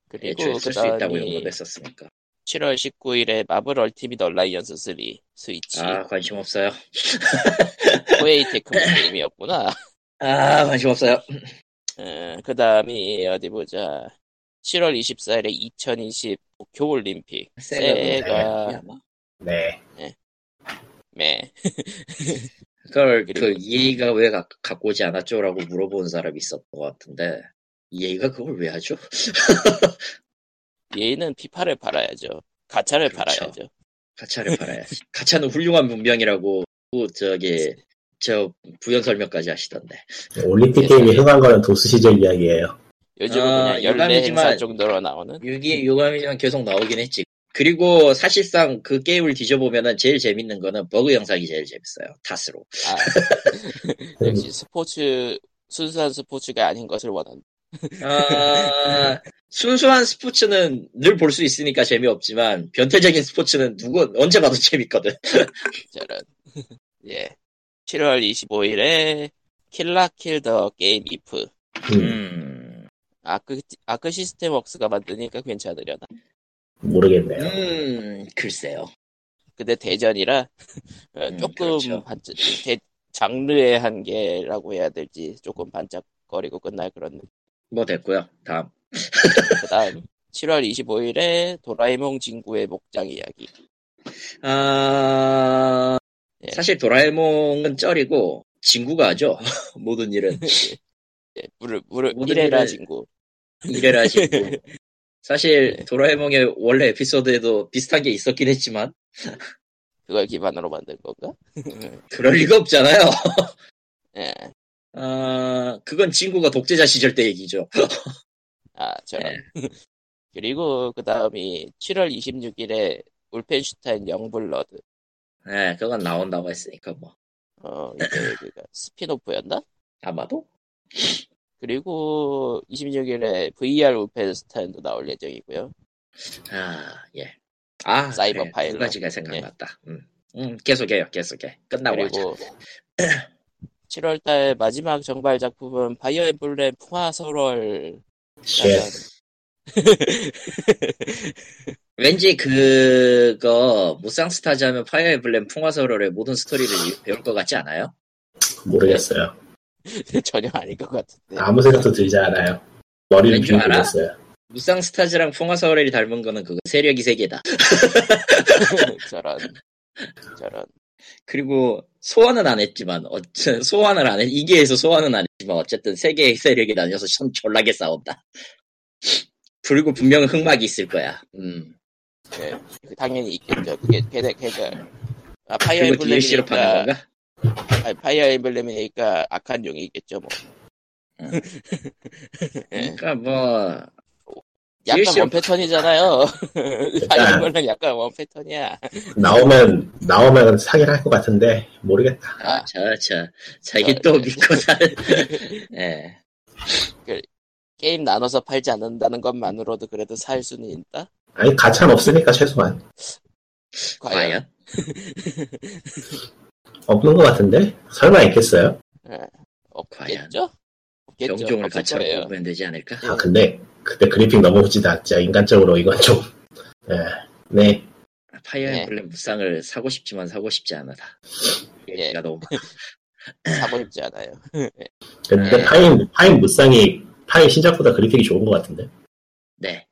그리고 애초에 그쓸수 있다고 연동됐었으니까. 7월 19일에 마블 얼티밋 얼라이언스 3 스위치. 아, 관심 없어요. *laughs* 코에이 테크모 *laughs* 게임이었구나. 아, 관심 없어요. 그 다음이 어디 보자. 7월 24일에 2020 도쿄올림픽. 세가, 네 매. *laughs* 그걸, 그리고- 그, EA가 왜 가, 갖고 오지 않았죠? 라고 물어본 사람이 있었던 것 같은데, EA가 그걸 왜 하죠? 얘는 피파를 팔아야죠. 가차를 그렇죠. 팔아야죠. 가차를 팔아야지. *laughs* 가차는 훌륭한 문명이라고, 저기, 저, 부연 설명까지 하시던데. 올림픽 게임이 흥한 거는 도스 시절 이야기예요 요즘은 아, 그냥 유감이지만- 행사 정도로 나오는. 유기, 유감이지만 계속 나오긴 했지. 그리고 사실상 그 게임을 뒤져보면은 제일 재밌는 거는 버그 영상이 제일 재밌어요. 탓으로. 아, *laughs* 역시 스포츠, 순수한 스포츠가 아닌 것을 원한다. 아, 순수한 스포츠는 늘 볼 수 있으니까 재미없지만, 변태적인 스포츠는 누구, 언제 봐도 재밌거든. *laughs* 저런. 예. 7월 25일에 킬라킬 더 게임 이프. 음, 음, 아크, 아크 시스템 웍스가 만드니까 괜찮으려나. 모르겠네요. 음, 글쎄요. 근데 대전이라 어, 음, 조금 그렇죠. 반짝, 대, 장르의 한계라고 해야 될지 조금 반짝거리고 끝날 그런 느낌. 뭐 됐고요. 다음. 그 다음 7월 25일에 도라에몽 진구의 목장 이야기. 아, 예. 사실 도라에몽은 쩔이고 진구가 하죠. *laughs* 모든 일은 *laughs* 예, 물을, 물을, 모든 이래라 일을- 진구. 이래라 진구. *laughs* 사실 네. 도라에몽의 원래 에피소드에도 비슷한 게 있었긴 했지만 그걸 기반으로 만든 건가? 그럴 리가 없잖아요. 예. 아, 그건 친구가 독재자 시절 때 얘기죠. 아, 저런. 네. *laughs* 그리고 그 다음이 7월 26일에 울펜슈타인 영블러드. 네, 그건 나온다고 했으니까 뭐 어, 이게 *laughs* 그가 spin-off였나? 아마도 그리고 26일에 VR 울펜슈타인도 나올 예정이고요. 아 예. 아 사이버 그래, 파일럿. 두 가지가 생각났다. 음. 음, 계속해요, 계속해. 끝나고. 그리고 7월달 마지막 정발 작품은 파이어 엠블렘 풍화설월. Shit. 왠지 그거 무쌍 스타즈 하면 파이어 엠블렘 풍화설월의 모든 스토리를 배울 것 같지 않아요? 모르겠어요. *laughs* 전혀 아닐 것 같은데. 아무 생각도 들지 않아요. 머리를 왠줄 알아? 빙글었어요. 무쌍 스타즈랑 풍화설월이 닮은 거는 그거 세력이 세 개다. *laughs* 저런. 저런. 그리고 소환은 안 했지만 어째 소환을 안 했, 이게에서 소환은 안 했지만 어쨌든 세 개의 세력이 나뉘어서 참 졸라게 싸운다. 그리고 분명 흑막이 있을 거야. 음. 예, 당연히 있겠죠. 그게 걔네 걔가 아, 파이어 DLC로 파는 엠블렘이니까 건가? 아니, 파이어 엠블렘이니까 악한 용이 있겠죠. 뭐. *laughs* 그러니까 뭐 약간 DLC 로 one pattern이잖아요. *laughs* *laughs* 엠블렘 약간 one pattern이야. 나오면 나오면 사기를 할 것 같은데 모르겠다. 아, 저, 저, 자기 저, 또 네. 믿고 살, *laughs* 예. 게임 나눠서 팔지 않는다는 것만으로도 그래도 살 수는 있다. 아니 가차는 없으니까 최소한 과연. 과연? 없는 것 같은데 설마 있겠어요? 예, 없겠죠? 없겠죠. 거예요. 하고 보면 되지 않을까? 아 근데 그때 그래픽 너무 후지다. 진짜 인간적으로 이건 좀 예. 네. 파이어 네. 엠블렘 무쌍을 사고 싶지만 사고 싶지 않아다. 예. 너무 *laughs* 사고 싶지 않아요. 근데 네. 파인 파인 무쌍이 파인 신작보다 그래픽이 좋은 것 같은데. 네.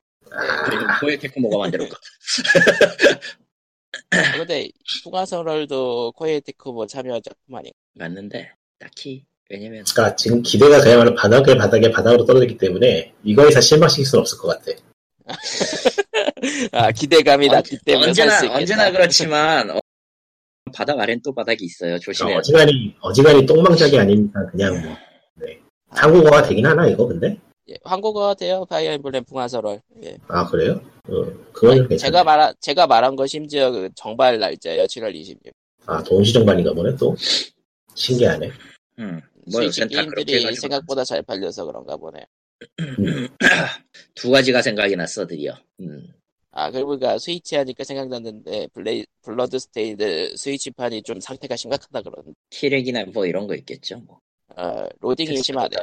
그리고 코에 테크모가 만들었고. 근데 풍화설월도 코에이 테크모 참여 작품 아닌가? 맞는데 딱히 왜냐면 그러니까 지금 기대가 그야말로 바닥에 바닥에 바닥으로 떨어지기 때문에 이거에서 실망시킬 수는 없을 것 같아. 아 기대감이 낮기 때문에 언제나 살수 있겠다. 언제나 그렇지만 어, 바닥 아래는 또 바닥이 있어요. 조심해야 돼. 어지간히 어지간히 똥망작이 아니니까 그냥 뭐 네. 한국어가 되긴 하나 이거 근데? 예, 한국어가 돼요. 파이어 엠블렘 풍화설월. 예. 아 그래요? 어, 그건 아니, 괜찮아. 제가 말한 제가 말한 거 심지어 그 정발 날짜예요. 7월 26일. 아 동시정반인가 보네 또. 신기하네. 음, 뭐 스위치 그렇게 게임들이 생각보다 잘 팔려서 그런가 보네요. 음. *clears throat* 두 가지가 생각이 났어 드디어. 음. 아 그리고 그러니까 스위치 하니까 생각났는데 블레이 블러드 스테인드 스위치판이 좀 상태가 심각하다 그러는데 티렉이나 뭐 이런 거 있겠죠. 뭐. 어, 로딩이 심하네.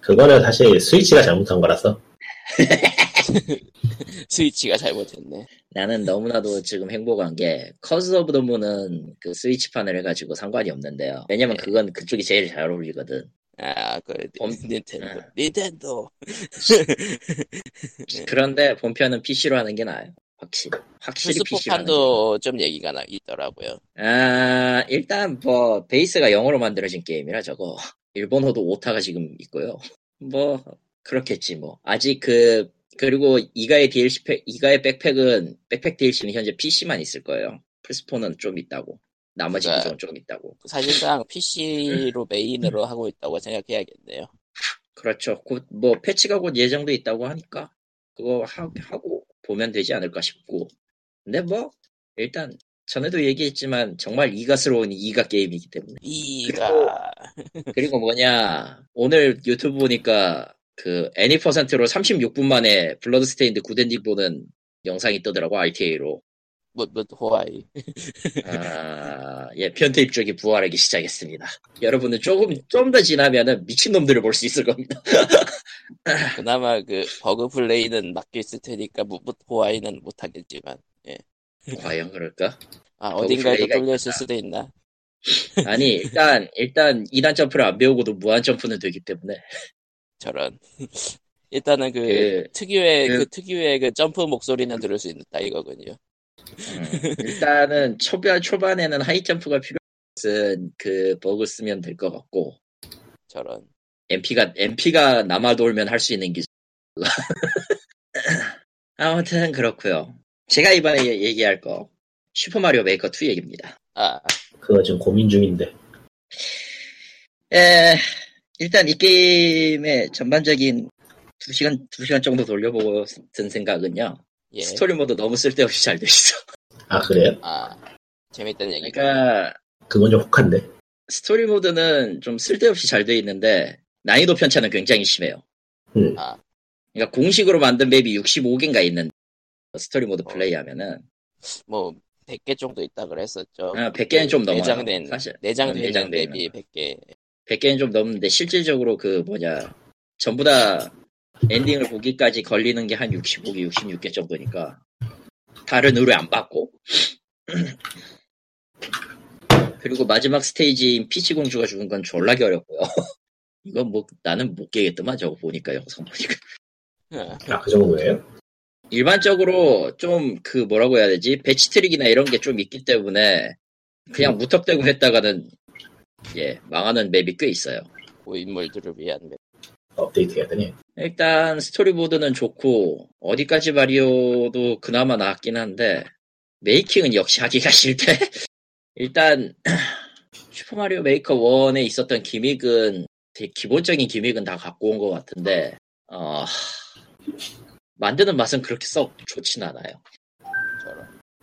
그거는 사실 스위치가 잘못한 거라서. *laughs* *laughs* 스위치가 잘못했네. 나는 너무나도 지금 행복한 게 커스 오브 더 문은 그 스위치판을 해가지고 상관이 없는데요. 왜냐면 네. 그건 그쪽이 제일 잘 어울리거든. 아 그 본- 닌텐도 네. 닌텐도 네. *laughs* 그런데 본편은 PC로 하는 게 나아요. 확실히. 확실히 PC로. 플스포판도 좀 얘기가 나 있더라고요. 아, 일단 뭐 베이스가 영어로 만들어진 게임이라 저거 일본어도 오타가 지금 있고요. 뭐 그렇겠지 뭐. 아직 그 그리고 이가의 DLC 팩, 이가의 백팩은 백팩 DLC는 현재 PC만 있을 거예요. 플스4는 좀 있다고. 나머지 그러니까- 기종은 좀 있다고. 사실상 PC로 메인으로 하고 있다고 생각해야겠네요. 그렇죠. 곧 뭐 패치가 곧 예정돼 있다고 하니까 그거 하, 하고 보면 되지 않을까 싶고. 근데 뭐 일단 전에도 얘기했지만 정말 이가스러운 이가 게임이기 때문에. 이가 그리고 뭐냐 오늘 유튜브 보니까 그 any percent로 36분 만에 블러드 스테인드 good ending 보는 영상이 뜨더라고 RTA로. 뭇뭇 호아이. 아, 예, 변태 일족이 부활하기 시작했습니다. 여러분은 조금, 좀 더 지나면은 미친 놈들을 볼 수 있을 겁니다. *laughs* 그나마 그 버그 플레이는 막혀 있을 테니까 뭇뭇 호아이는 못 하겠지만. 과연 그럴까? 아, 어딘가에 뚫려 있을 있구나. 수도 있나? 아니, 일단, 일단, 2단 점프를 안 배우고도 무한 점프는 되기 때문에. 저런. *laughs* 일단은 그, 그, 특유의, 그, 그- 특유의 그 점프 목소리는 들을 수 있다 이거군요. 음, 일단은 초반, 초반에는 high jump가 필요한 그 버그 쓰면 될 것 같고, 저런. MP가, MP가 남아 돌면 할 수 있는 기술. *laughs* 아무튼 그렇고요 제가 이번에 얘- 얘기할 거, 슈퍼 마리오 메이커 2 얘기입니다. 아, 그거 지금 고민 중인데. 에, 일단 이 게임의 전반적인 2시간, 2시간 정도 돌려보고 든 생각은요. 예. 스토리 모드 너무 쓸데없이 잘 돼 있어. 아, 그래요? 아, 재밌다는 얘기. 그러니까, 그건 좀 혹한데. 스토리 모드는 좀 쓸데없이 잘 돼 있는데, 난이도 편차는 굉장히 심해요. 음. 아, 그러니까 공식으로 만든 맵이 65개인가 있는 스토리 모드 어. 플레이 하면은, 뭐, 100개 정도 있다 그랬었죠. 아, 100개는 좀 넘어요. 내장된, 사실. 내장된 어, 내장된 맵이 100개. 100개는 좀 넘는데, 실질적으로 그 뭐냐, 전부 다 엔딩을 보기까지 걸리는 게 한 65개, 66개 정도니까, 다른 의뢰 안 받고, *clears throat* 그리고 마지막 스테이지인 피치 공주가 죽은 건 졸라게 어렵고요. *laughs* 이건 뭐, 나는 못 깨겠더만, 저거 보니까, 영상 보니까. 어, 아, 그 정도예요? 일반적으로 좀 그 뭐라고 해야 되지 배치 트릭이나 이런 게 좀 있기 때문에 그냥 무턱대고 했다가는 예 망하는 map이 꽤 있어요. 고인물들을 위한 map. 업데이트 해야 되니? 일단 스토리 모드는 좋고 어디까지 마리오도 그나마 나았긴 한데 making은 역시 하기가 *laughs* 싫대. 일단 *clears throat* 슈퍼마리오 메이커 1에 있었던 기믹은 되게 기본적인 기믹은 다 갖고 온 것 같은데 어, 만드는 맛은 그렇게 썩 좋진 않아요.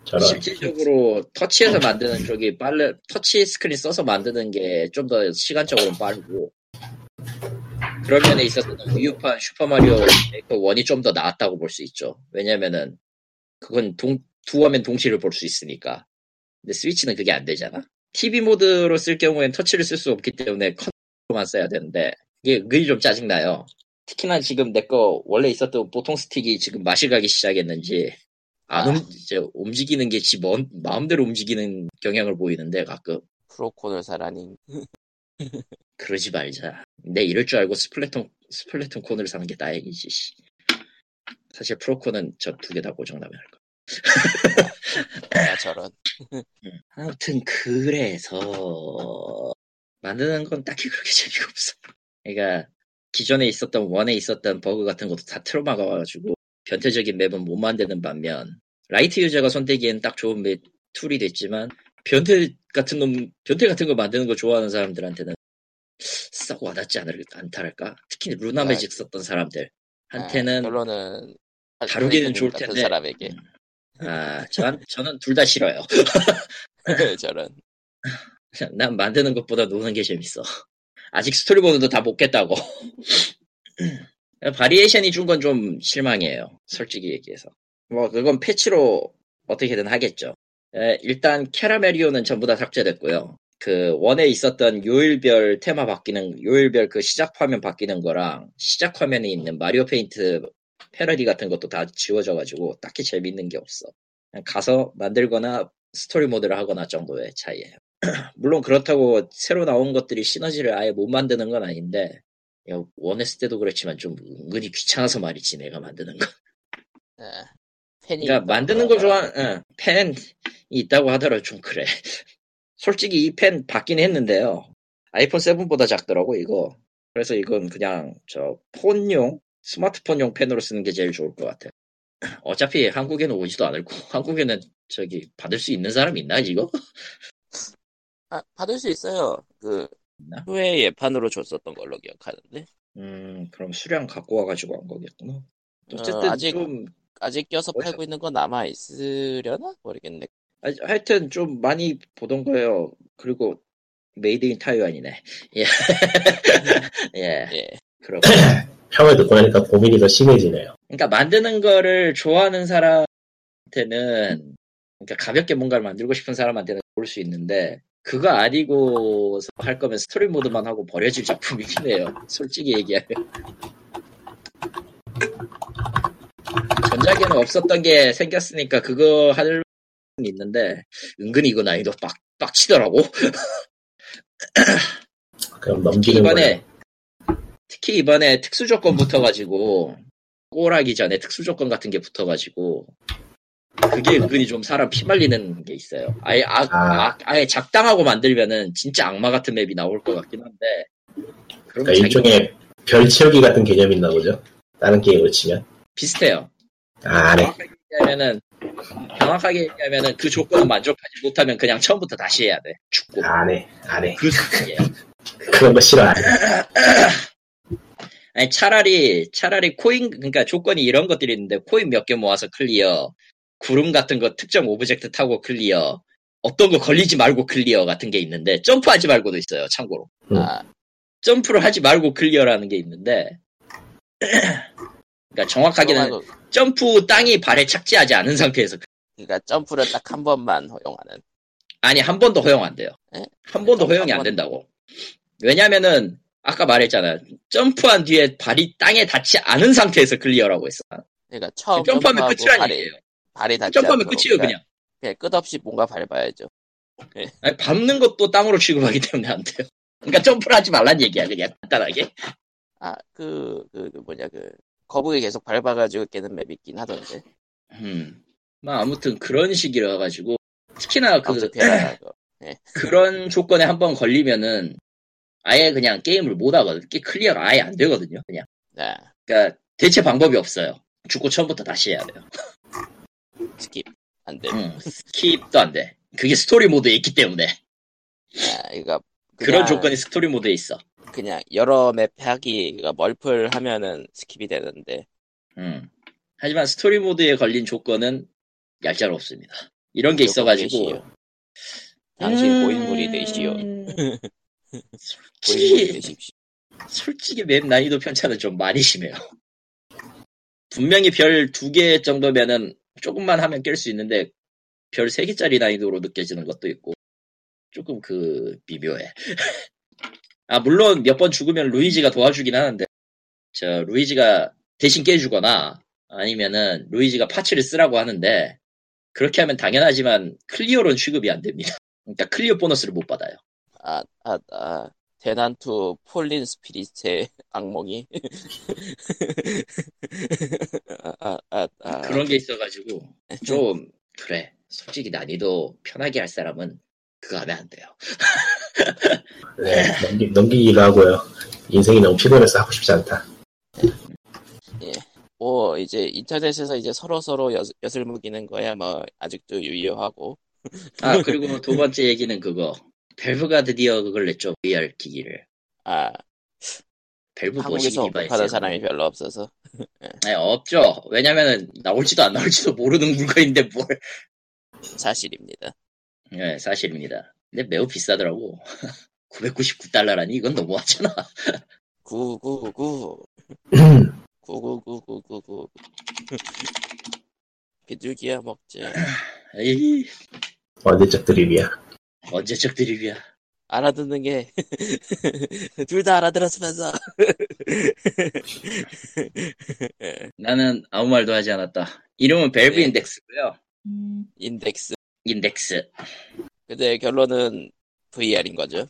저런. 실질적으로 터치해서 만드는 쪽이 빨리 터치 스크린 써서 만드는 게 좀 더 시간적으로 빠르고 그런 면에 있어서 Wii U판 슈퍼마리오 메이커 1이 좀 더 나았다고 볼 수 있죠. 왜냐면은 그건 동, 두 화면 동시를 볼 수 있으니까. 근데 스위치는 그게 안 되잖아. TV 모드로 쓸 경우엔 터치를 쓸 수 없기 때문에 컨트롤만 써야 되는데 이게 은근히 좀 짜증나요. 특히나 지금 내 거 원래 있었던 보통 스틱이 지금 맛이 가기 시작했는지 안 아. 움, 이제 움직이는 게 지 마음대로 움직이는 경향을 보이는데 가끔 프로콘을 사라니. *laughs* 그러지 말자. 내 이럴 줄 알고 스플래툰 스플래툰 콘을 사는 게 다행이지. 씨. 사실 프로콘은 저 두 개 다 고장나면 할 거. 아, 저런. *laughs* 아무튼 그래서 만드는 건 딱히 그렇게 *laughs* 재미가 없어. 그러니까 기존에 있었던 one에 있었던 버그 같은 것도 다 틀어막아가지고 변태적인 map은 못 만드는 반면 light user가 손대기엔 딱 좋은 map tool이 됐지만 변태 같은 놈 변태 같은 거 만드는 거 좋아하는 사람들한테는 썩 와닿지 않을 않다랄까. 특히 루나 아, 매직 썼던 사람들 한테는 아, 결론은 다루기는 좋을 텐데. 사람에게 아, 전, 저는 둘 다 싫어요. *laughs* 저런. 난 만드는 것보다 노는 게 재밌어. 아직 스토리 모드도 다 못 깼다고. *laughs* variation이 준 건 좀 실망이에요. 솔직히 얘기해서. 뭐, 그건 패치로 어떻게든 하겠죠. 에, 일단, 캐라마리오는 전부 다 삭제됐고요. 그, one에 있었던 요일별 테마 바뀌는, 요일별 그 시작 화면 바뀌는 거랑, 시작 화면에 있는 마리오 페인트 패러디 같은 것도 다 지워져가지고, 딱히 재밌는 게 없어. 그냥 가서 만들거나, 스토리 모드를 하거나 정도의 차이예요. *clears throat* 물론 그렇다고 새로 나온 것들이 시너지를 아예 못 만드는 건 아닌데 야, 원했을 때도 그렇지만 좀 은근히 귀찮아서 말이지 내가 만드는 거. 예. 팬이 그러니까 만드는 거 그러더라고요. 좋아, 응, 펜이 있다고 하더라도 좀 그래. *laughs* 솔직히 이 펜 받긴 했는데요. 아이폰 7보다 작더라고 이거. 그래서 이건 그냥 저 폰용 스마트폰용 펜으로 쓰는 게 제일 좋을 것 같아. *clears throat* 어차피 한국에는 오지도 않을 거. *laughs* 한국에는 저기 받을 수 있는 사람 있나 이거? 아, 받을 수 있어요. 그? 후에 예판으로 줬었던 걸로 기억하는데 음, 그럼 수량 갖고 와가지고 한 거겠구나. 어쨌든 어, 아직- 좀, 아직 껴서 어디서- 팔고 있는 건 남아 있으려나 모르겠네. 아, 하여튼 좀 많이 보던 거예요. 그리고 메이드 인 타이완이네. 예. *laughs* 예, 예. 그렇고. *clears throat* 평을 듣고 나니까 고민이 더 심해지네요. 그러니까 만드는 거를 좋아하는 사람한테는 그러니까 가볍게 뭔가를 만들고 싶은 사람한테는 볼수 있는데 그거 아니고 할 거면 스토리 모드만 하고 버려질 작품이긴 해요. 솔직히 얘기하면. 전작에는 없었던 게 생겼으니까 그거 할 있는데 은근히 이거 난이도 빡 빡치더라고. 그럼 넘기는 이번에 거예요. 특히 이번에 특수 조건 붙어가지고 꼬라기 전에 특수 조건 같은 게 붙어가지고 그게 은근히 좀 사람 피말리는 게 있어요. 아예 아, 아. 아, 아예 작당하고 만들면은 진짜 악마 같은 맵이 나올 것 같긴 한데 그러니까 일종의 별 채우기 같은 개념이 있나 보죠. 다른 게임으로 치면. 비슷해요. 아, 네. 정확하게 얘기하면은 정확하게 얘기하면은 그 조건을 만족하지 못하면 그냥 처음부터 다시 해야 돼. 죽고 안 해. 안 해. 그 수준이에요. 그런 거 싫어. 아니 차라리 차라리 코인 그러니까 조건이 이런 것들이 있는데 코인 몇 개 모아서 clear 구름 같은 거 특정 object 타고 clear 어떤 거 걸리지 말고 clear 같은 게 있는데 점프하지 말고도 있어요 참고로. 음. 아, 점프를 하지 말고 clear라는 게 있는데 *clears throat* 그러니까 정확하게는 말고, 점프 땅이 발에 착지하지 않은 상태에서. 그러니까 점프를 딱 한 번만 허용하는. 아니 한 번도 허용 안 돼요. 에? 한 번도 점- 허용이 한안 번- 된다고. 왜냐면은 아까 말했잖아 점프한 뒤에 발이 땅에 닿지 않은 상태에서 clear라고 했어. 그러니까 처음 점프하면 끝이란 발이, 얘기예요 발이 닿지 점프하면 끝이에요 그러니까 그냥 그냥 끝없이 뭔가 밟아야죠. 아니, 밟는 것도 땅으로 취급하기 때문에 안 돼요. 그러니까 점프를 하지 말란 얘기야, 그냥 간단하게. 아, 그, 그, 그 뭐냐, 그, 거북이 계속 밟아가지고 깨는 map 있긴 하던데. 음. 뭐 아무튼 그런 식이라 가지고 특히나 그 변화가. *clears throat* 그런 조건에 한번 걸리면은 아예 그냥 게임을 못 하거든. 게 clear가 아예 안 되거든요. 그냥. 네, 그러니까 대체 방법이 없어요. 죽고 처음부터 다시 해야 돼요. skip. 안 돼. 음. skip도 안 돼. 그게 스토리 모드에 있기 때문에 아, 이거. 그런 조건이 스토리 모드에 있어. 그냥 여러 map 하기, 그러니까 멀플 하면은 skip이 되는데. 음. 하지만 스토리 모드에 걸린 조건은 얄짤 없습니다. 이런 게 있어가지고 되시오. 당신 음. 고인물이 되시오. *laughs* 솔직히. 솔직히 map 난이도 편차는 좀 많이 심해요. 분명히 별 두 개 정도면은 조금만 하면 깰 수 있는데 별 세 개짜리 난이도로 느껴지는 것도 있고 조금 그 미묘해. *laughs* 아 물론 몇 번 죽으면 루이지가 도와주긴 하는데 저 루이지가 대신 깨주거나 아니면은 루이지가 parts를 쓰라고 하는데 그렇게 하면 당연하지만 clear로는 취급이 안 됩니다. 그러니까 clear 보너스를 못 받아요. 아, 아, 아. 대난투 폴린 스피릿의 *laughs* 악몽이. *laughs* 아, 아, 아, 아. 그런 게 있어가지고 좀 *laughs* 그래 솔직히 난이도 편하게 할 사람은 그거 하면 안 돼요 네, 넘기, 넘기기로 하고요. 인생이 너무 피곤해서 하고 싶지 않다. 뭐 이제 인터넷에서 이제 서로 서로 엿, 엿을 먹이는 거야 뭐 아직도 유효하고 아 그리고 두 번째 얘기는 그거 밸브가 드디어 그걸 냈죠 VR 기기를. 아 밸브 한국에서 device 사람이 별로 없어서. 아니 *laughs* 없죠. 왜냐면은 나올지도 안 나올지도 모르는 물건인데 뭘. 사실입니다. 네, 사실입니다. 근데 매우 비싸더라고. *laughs* 999달러라니? 이건 너무하잖아. 999 99999 *laughs* 비둘기야 먹자. 에이. 언제적 드립이야. 언제적 드립이야 알아듣는 게 *laughs* 둘 다 알아들었으면서 *laughs* 나는 아무 말도 하지 않았다 이름은 밸브 네. 인덱스고요 인덱스. 인덱스 근데 결론은 VR인 거죠.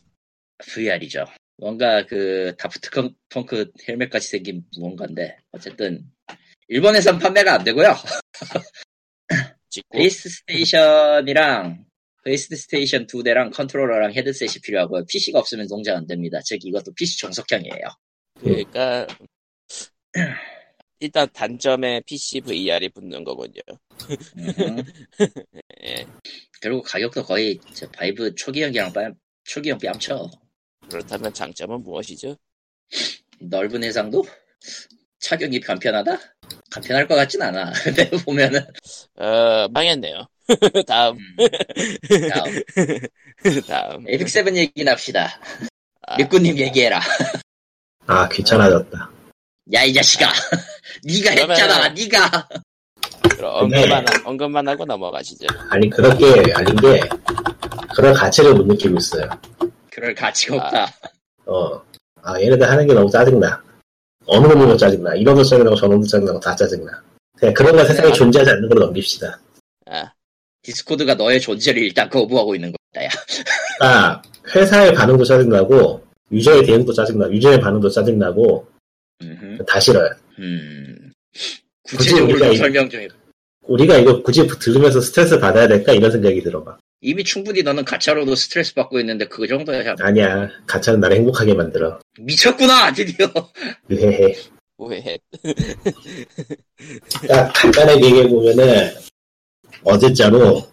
VR이죠. 뭔가 그 다프트 펑- 펑크 헬멧 같이 생긴 무언가인데 어쨌든 일본에선 판매가 안 되고요. *laughs* base station이랑 base station 두 대랑 컨트롤러랑 헤드셋이 필요하고요. PC가 없으면 동작 안 됩니다. 즉 이것도 PC 종속형이에요. 그러니까 *clears throat* 일단 단점에 PC VR이 붙는 거군요. 음. *laughs* 예. 그리고 가격도 거의 저 바이브 초기형이랑 뺨, 초기형 뺨쳐. 그렇다면 장점은 무엇이죠? 넓은 해상도? 착용이 간편하다? 간편할 것 같진 않아. *laughs* 근데 보면은 어 망했네요. *laughs* 다음 음, 다음 다음 *laughs* 에픽 세븐 얘기나 합시다. 아, 리꾸님 얘기해라. 아, 귀찮아졌다. 야 이 자식아, *laughs* 네가 그러면은- 했잖아, 네가. 그럼 언급만, 하- 언급만 하고 넘어가시죠. 아니 그렇게 아닌 게 그런 가치를 못 느끼고 있어요. 그럴 가치가 아. 없다. 어, 아 얘네들 하는 게 너무 짜증나. 어느 놈도 짜증나. 이놈도 짜증나고 저놈도 짜증나고 다 짜증나. 그냥 그런 건 세상에 존재하지 않는 걸로 넘깁시다. 아, 디스코드가 너의 존재를 일단 거부하고 있는 거다, 야. *laughs* 아 회사의 반응도 짜증나고 유저의 대응도 짜증나. 유저의 반응도 짜증나고 음흠. 다 싫어요. 음. 굳이 구체적으로 우리가 설명 좀 해봐. 우리가 이거 굳이 들으면서 스트레스 받아야 될까 이런 생각이 들어 막. 이미 충분히 너는 가차로도 스트레스 받고 있는데 그 정도야. 아니야. 가차는 나를 행복하게 만들어. 미쳤구나, 드디어. 으헤헤. *laughs* 왜? 딱 간단하게 얘기해보면은 어제자로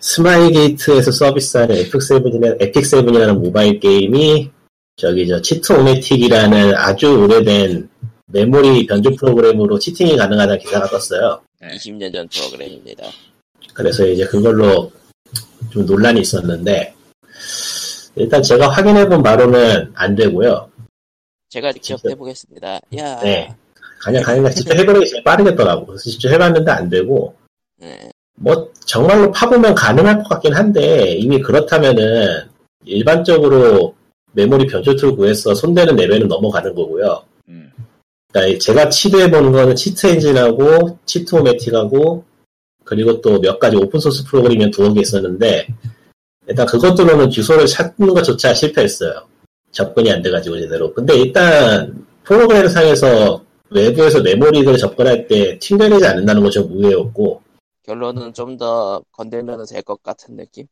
스마일게이트에서 서비스하는 에픽7이라는, 에픽7이라는 모바일 게임이 저기 저 Cheat-O-Matic이라는 아주 오래된 메모리 변조 프로그램으로 cheating이 가능하다는 기사가 떴어요. 20년 전 프로그램입니다. 그래서 이제 그걸로 좀 논란이 있었는데 일단 제가 확인해본 바로는 안 되고요. 제가 직접 진짜? 해보겠습니다. 야, 네. 그냥 그냥 직접 해보는 게 제일 빠르겠더라고. 그래서 직접 해봤는데 안 되고 네. 뭐 정말로 파보면 가능할 것 같긴 한데 이미 그렇다면은 일반적으로 메모리 변조 툴 구해서 손대는 레벨은 넘어가는 거고요. 음. 그러니까 제가 시도해보는 거는 Cheat Engine하고 Cheat-O-Matic하고 그리고 또 몇 가지 오픈소스 프로그램이 두어 개 있었는데 일단 그것들로는 주소를 찾는 것조차 실패했어요. 접근이 안 돼가지고 제대로. 근데 일단 프로그램 상에서 외부에서 메모리를 접근할 때 튕겨내지 않는다는 건 좀 의외였고 결론은 좀 더 건들면 될 것 같은 느낌?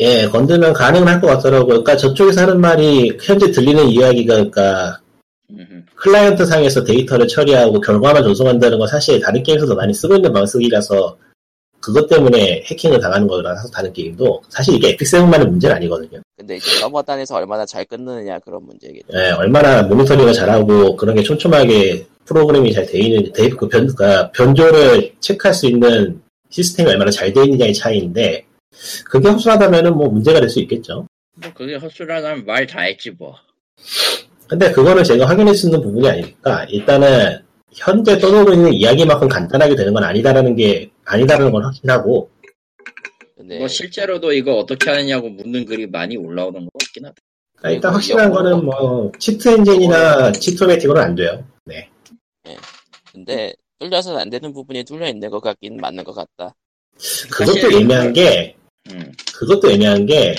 예, 건들면 가능할 것 같더라고요. 그러니까 저쪽에서 하는 말이 현재 들리는 이야기가 그러니까. 클라이언트 상에서 데이터를 처리하고 결과만 전송한다는 건 사실 다른 게임에서도 많이 쓰고 있는 방식이라서 그것 때문에 해킹을 당하는 거라서 다른 게임도 사실 이게 에픽세븐만의 문제는 아니거든요. 근데 이제 서버 단에서 얼마나 잘 끊느냐 그런 문제겠죠. 예, 얼마나 모니터링을 잘하고 그런 게 촘촘하게 프로그램이 잘 돼 있는지 데이 그 변, 그러니까 변조를 체크할 수 있는 시스템이 얼마나 잘돼 있느냐의 차이인데 그게 허술하다면은 뭐 문제가 될 수 있겠죠. 뭐 그게 헛소리라면 말 다 했지 뭐. 근데 그거는 제가 확인할 수 있는 부분이 아니니까 일단은 현재 떠돌고 있는 이야기만큼 간단하게 되는 건 아니다라는 게 아니다라는 건 확신하고 근데 뭐 실제로도 이거 어떻게 하느냐고 묻는 글이 많이 올라오는 거 같긴 하다. 그러니까 일단 그리고 확실한 거는 뭐 Cheat Engine이나 Cheat-O-Matic으로는 안 돼요. 네. 근데 뚫려서는 안 되는 부분이 뚫려 있는 것 같긴 맞는 것 같다. 그것도 애매한 게 음. 그것도 애매한 게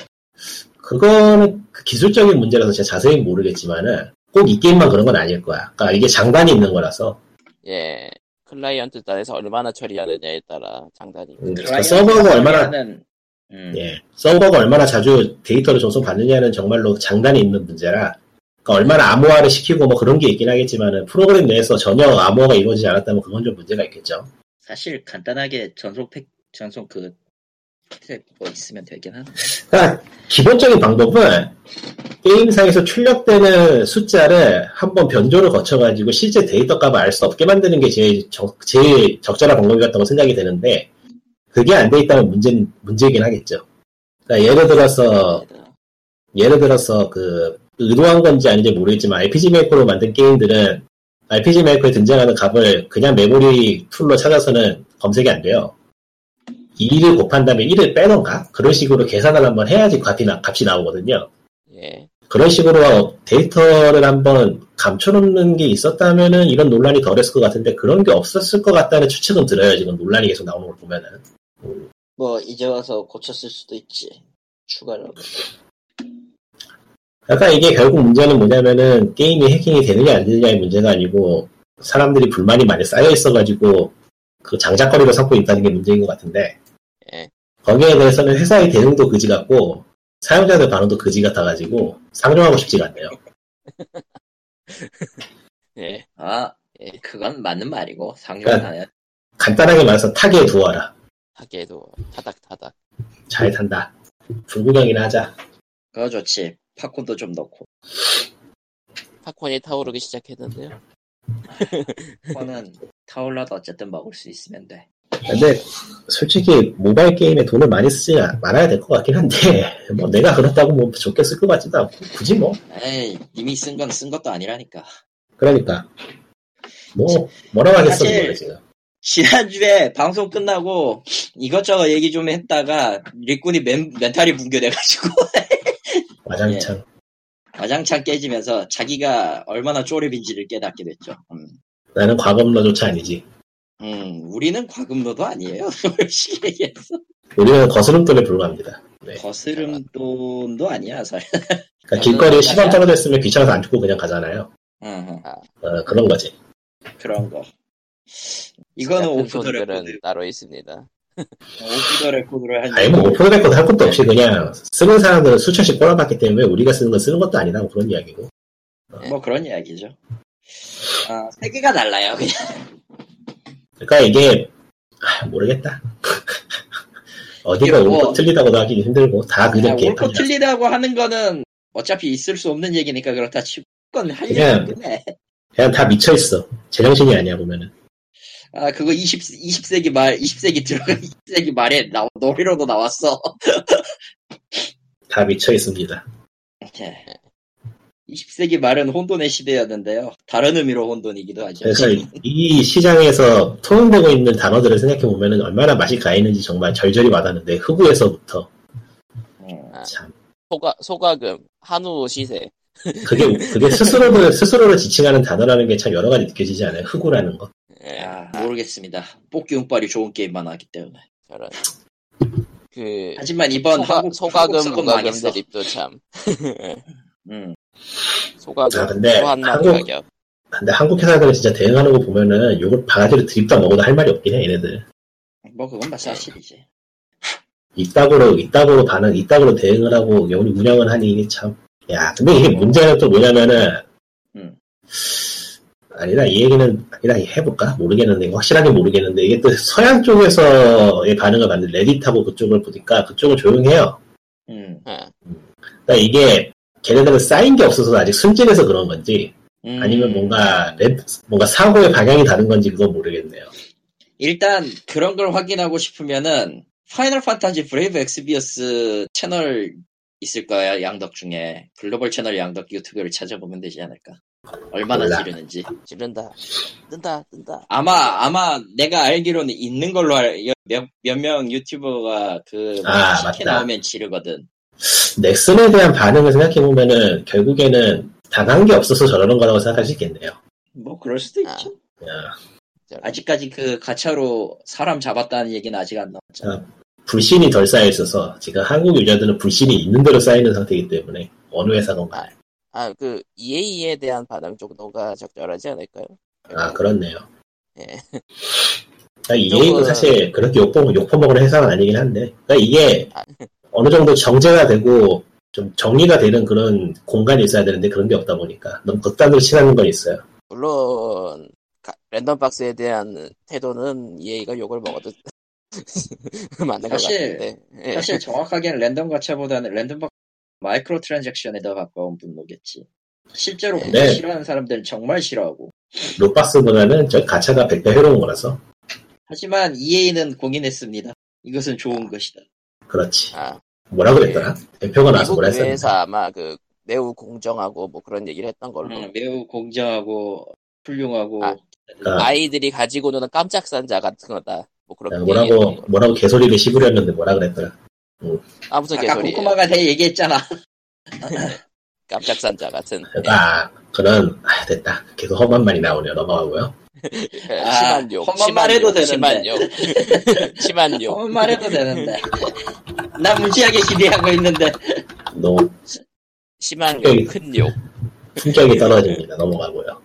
그거는 그 기술적인 문제라서 제가 자세히 모르겠지만은 꼭 이 게임만 그런 건 아닐 거야. 그러니까 이게 장단이 있는 거라서 예, 클라이언트 단에서 얼마나 처리하느냐에 따라 장단이. 음, 그러니까 서버가 얼마나 하는, 음. 예, 서버가 얼마나 자주 데이터를 전송받느냐는 정말로 장단이 있는 문제라, 얼마나 암호화를 시키고 뭐 그런 게 있긴 하겠지만은 프로그램 내에서 전혀 암호화가 이루어지지 않았다면 그건 좀 문제가 있겠죠. 사실 간단하게 전송 팩 전송 그 뭐 있으면 되긴 하는데. 그러니까 기본적인 방법은 게임상에서 출력되는 숫자를 한번 변조를 거쳐가지고 실제 데이터 값을 알 수 없게 만드는 게 제일, 적, 제일 적절한 방법인 거 같다고 생각이 되는데 그게 안 돼 있다면 문제 문제이긴 하겠죠. 그러니까 예를 들어서 예를 들어서 그 의도한 건지 아닌지 모르겠지만 RPG 메이커로 만든 게임들은 RPG 메이커에 등장하는 값을 그냥 메모리 툴로 찾아서는 검색이 안 돼요. 2를 곱한 다음에 1을 빼던가 그런 식으로 계산을 한번 해야지 값이, 나, 값이 나오거든요. 예, 그런 식으로 데이터를 한번 감춰놓는 게 있었다면은 이런 논란이 덜했을 것 같은데 그런 게 없었을 것 같다는 추측은 들어요. 지금 논란이 계속 나오는 걸 보면은. 뭐 이제 와서 고쳤을 수도 있지. 추가로. 약간 이게 결국 문제는 뭐냐면은 게임이 해킹이 되느냐 안 되느냐의 문제가 아니고 사람들이 불만이 많이 쌓여 있어가지고 그 장작거리로 삼고 있다는 게 문제인 것 같은데 예. 거기에 대해서는 회사의 대응도 그지 같고 사용자들 반응도 그지 같아가지고 상종하고 싶지가 않네요. *laughs* 예, 아, 예. 그건 맞는 말이고 그러니까 상종하는 간단하게 말해서 타게 두어라. 하게도 타닥 타닥. 잘 탄다. 불구경이나 하자. 그거 좋지. 팝콘도 좀 넣고. 팝콘이 타오르기 시작했는데요. 팝콘은 타올라도 어쨌든 먹을 수 있으면 돼. 근데 솔직히 모바일 게임에 돈을 많이 쓰지 말아야 될 것 같긴 한데 *laughs* 뭐 내가 그렇다고 뭐 좋게 쓸 것 같지도 않고 굳이 뭐 에이, 이미 쓴 건 쓴 것도 아니라니까. 그러니까 뭐 뭐라고 하겠어 사실- 지금 지난주에 방송 끝나고 이것저것 얘기 좀 했다가 리꾼이 멘, 멘탈이 붕괴돼가지고 *laughs* 와장창. 와장창 깨지면서 자기가 얼마나 쪼렙인지를 깨닫게 됐죠. 음, 나는 과금러조차 아니지. 음, 우리는 과금로도 아니에요. *laughs* 솔직히 얘기해서. 우리는 거스름돈에 불과합니다. 네. 거스름돈도 아니야, 사실. 그러니까 길거리에 십원 *laughs* 떨어졌으면 귀찮아서 안 줍고 그냥 가잖아요. 음, 어, 그런 거지. 그런 거. 이거는 같은 오프 더 돈들은 레코드. 따로 있습니다. 오프 더 레코드를 한 아니, 뭐, 오프 더 레코드 할 것도 없이 그냥 쓰는 사람들은 수천씩 꼬라박았기 때문에 우리가 쓰는 건 쓰는 것도 아니라고 그런 이야기고. 뭐 그런 이야기죠. 아, 세계가 달라요, 그냥. 그러니까 이게, 아, 모르겠다. *laughs* 어디가 이게 뭐- 옳고 틀리다고도 하기 힘들고, 다 그냥 옳고 개판이야. 틀리다고 하는 거는 어차피 있을 수 없는 얘기니까 그렇다 치고 그건 하려면 끝내. 그냥 다 미쳐있어. 제정신이 아니야, 보면은. 아, 그거 20, 20세기 말, 20세기 들어가, 20세기 말에 나, 노래로도 나왔어. 다 미쳐 있습니다. 20세기 말은 혼돈의 시대였는데요. 다른 의미로 혼돈이기도 하죠. 그래서 이 시장에서 통용되고 있는 단어들을 생각해보면은 얼마나 맛이 가 있는지 정말 절절히 와닿는데, 흑우에서부터. 음. 참. 소가 소가금, 한우 시세. 그게, 그게 스스로를, 스스로를 지칭하는 단어라는 게 참 여러 가지 느껴지지 않아요? 흑우라는 거. 예, 아, 모르겠습니다. 뽑기 운빨이 좋은 게임만 하기 때문에. 저런. 그 하지만 이번 소가, 한국 소가금, 무가금 망했어. 대립도 참. *laughs* 음. 소가금 아, 근데 한국- 가격. 근데 한국 회사들은 진짜 대응하는 거 보면은 욕을 바가지로 드립다 먹어도 할 말이 없긴 해, 얘네들. 뭐 그건 사실이지. 이따구로, 이따구로 반응, 이따구로 대응을 하고 운- 운영을 하니 참. 야, 근데 이게 문제는 또 뭐냐면은, 음. 아니다, 이 얘기는, 아니다, 해볼까? 모르겠는데, 이거 확실하게 모르겠는데, 이게 또 서양 쪽에서의 반응을 받는 레딧하고 그쪽을 보니까 그쪽은 조용해요. 음. 예. 그러니까 이게, 걔네들은 쌓인 게 없어서 아직 순진해서 그런 건지, 음. 아니면 뭔가, 랩, 뭔가 사고의 방향이 다른 건지 그건 모르겠네요. 일단 그런 걸 확인하고 싶으면은 파이널 판타지 브레이브 엑스비우스 채널 있을 거야 양덕 중에 글로벌 채널 양덕 유튜브를 찾아보면 되지 않을까 얼마나 몰라. 지르는지 지른다. 뜬다, 뜬다. 아마 아마 내가 알기로는 있는 걸로 몇명 유튜버가 그 아, 시켜 맞다. 나오면 지르거든 넥슨에 대한 반응을 생각해보면은, 결국에는 단한 게 없어서 저러는 거라고 생각할 수 있겠네요. 뭐 그럴 수도 아. 있죠 야, 저런. 아직까지 그 가차로 사람 잡았다는 얘기는 아직 안 나왔잖아 불신이 덜 쌓여 있어서, 지금 한국 유저들은 불신이 있는 대로 쌓이는 상태이기 때문에, 어느 회사건 간에. 아, 그 EA에 대한 반응 정도가 적절하지 않을까요? 아, 그렇네요. 예. 그러니까 EA도 그쪽은- 사실 그렇게 욕먹, 욕퍼먹을 회사는 아니긴 한데, 그러니까 이게 아. 어느 정도 정제가 되고, 좀 정리가 되는 그런 공간이 있어야 되는데 그런 게 없다 보니까 너무 극단으로 친하는 건 있어요. 물론 가- 랜덤박스에 대한 태도는 EA가 욕을 먹어도 *laughs* 맞는 것 사실- 같은데. 예. 사실 정확하게는 랜덤 가차보다는 랜덤 박 마이크로 트랜잭션에 더 가까운 분노겠지. 실제로 그거 네. 싫어하는 사람들은 정말 싫어하고. 로박스보다는 저 가차가 100배 해로운 거라서 하지만 EA는 공인했습니다. 이것은 좋은 것이다. 그렇지. 아, 뭐라 그랬더라? 대표가 나와서 미국 뭐라 했었나? 회사 아마 그 매우 공정하고 뭐 그런 얘기를 했던 걸로. 음, 매우 공정하고 훌륭하고 아. 그러니까 아이들이 가지고 노는 깜짝 산자 같은 거다. 뭐 아, 뭐라고. 뭐라고 개소리를 씹으렸는데 뭐라 그랬더라? 아무튼 아까 개소리예요. 코코마가 내 얘기했잖아. *laughs* 깜짝 산자 같은. 그러니까 그런 아, 됐다. 계속 험한 말이 나오네요. 넘어가고요. 예, *laughs* 아, 심한 욕. 험한 말 해도 욕, 되는데. 심한 욕. *laughs* 심한 욕. 어, 말해도 되는데. 나 무지하게 기대하고 있는데. 너무 심한. 욕, 큰 욕. 품격이 떨어집니다. 넘어가고요.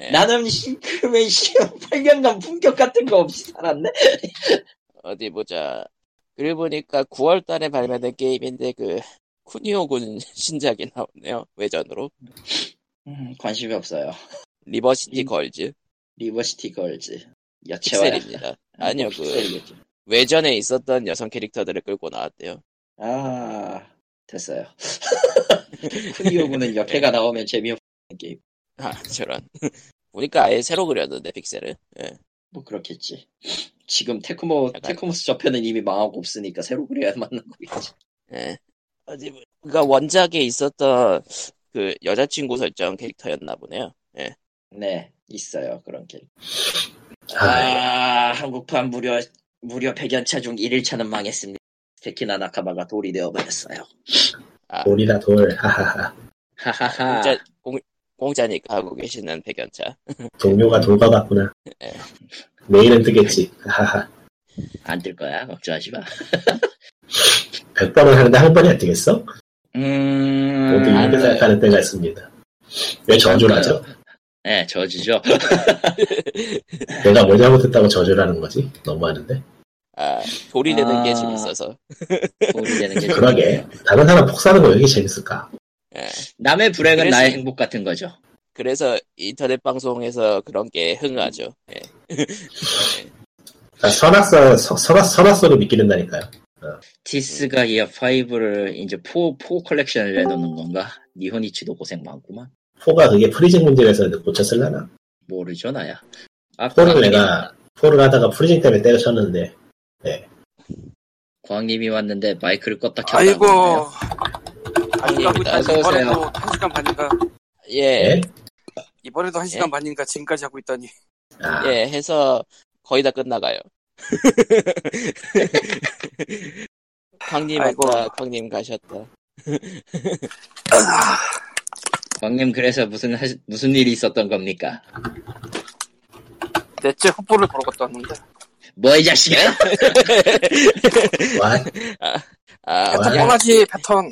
예. 나는 싱크맨 시험 8년간 품격 같은 거 없이 살았네. 어디 보자. 그리고 보니까 9월 달에 발매된 게임인데 그 쿠니오군 신작이 나오네요. 외전으로. 음, 관심이 없어요. 리버시티 음. 걸즈. 리버시티 걸즈. 여체화야. 픽셀입니다. 아니요, 그 픽셀이겠죠. 외전에 있었던 여성 캐릭터들을 끌고 나왔대요. 아, 됐어요. *laughs* 쿠니오군은 *laughs* 여캐가 나오면 재미없는 게임. 아, 저런. 보니까 아예 새로 그렸는데, 픽셀을. 예. 뭐 그렇겠지. 지금 테크모, 약간- 테크모스 저편은 이미 망하고 없으니까 새로 그려야 맞는 거겠지. 예. 어디, 보- 그니까 원작에 있었던 그 여자친구 설정 캐릭터였나 보네요. 예. 네, 있어요. 그런 게임. 아, 아, 한국판 무려, 무려 100연차 중 1일차는 망했습니다. 테키나 나카마가 돌이 되어버렸어요. 돌이다 돌. 하하하. 하하하. 공짜, 공, 공짜니까 하고 계시는 백연차. 동료가 돌과 같구나. 예. 내일은 뜨겠지. 안 뜰 거야. 걱정하지 마. *laughs* 100번을 하는데 한 번이 안 뜨겠어? 모두 음, 이렇게 안 돼. 생각하는 때가 있습니다. 왜 저주를 하죠? 네, 저주죠. *laughs* 내가 뭐 잘못했다고 저주를 하는 거지? 너무하는데. 아, 돌이 되는 게 아. 재밌어서. 돌이 되는 게 그러게. 다른 사람 폭사하는 거 왜 이렇게 재밌을까? 예. 남의 불행은 그래서- 나의 행복 같은 거죠. 그래서 인터넷 방송에서 그런 게 흥하죠. 예. 아, 성악설, 서- 성악, 성악설을 믿게 된다니까요. 디스가이아 5를 이제 4, 4 컬렉션을 내놓는 건가? 니혼이치도 고생 많구만. 4가 그게 freezing 문제에서 고쳤을라나? 모르죠, 나야. 아, 4를 광님이- 내가, 4를 하다가 freezing 때문에 때려쳤는데, 광님이 왔는데 마이크를 껐다 켰다. 아이고 아니. 이번에도 한 시간 반인가 예, 예? 이번에도 한 시간 반인가 지금까지 하고 있다니 아, 예, 해서 거의 다 끝나가요. *laughs* 광님 아이고. 왔다, 광님 가셨다. *laughs* 광님 그래서 무슨 하- 무슨 일이 있었던 겁니까? 넷째 헛볼을 보러 갔다 왔는데 뭐 이 자식아? *laughs* 와, 아, 아, 패턴 그냥, 뻔하지 패턴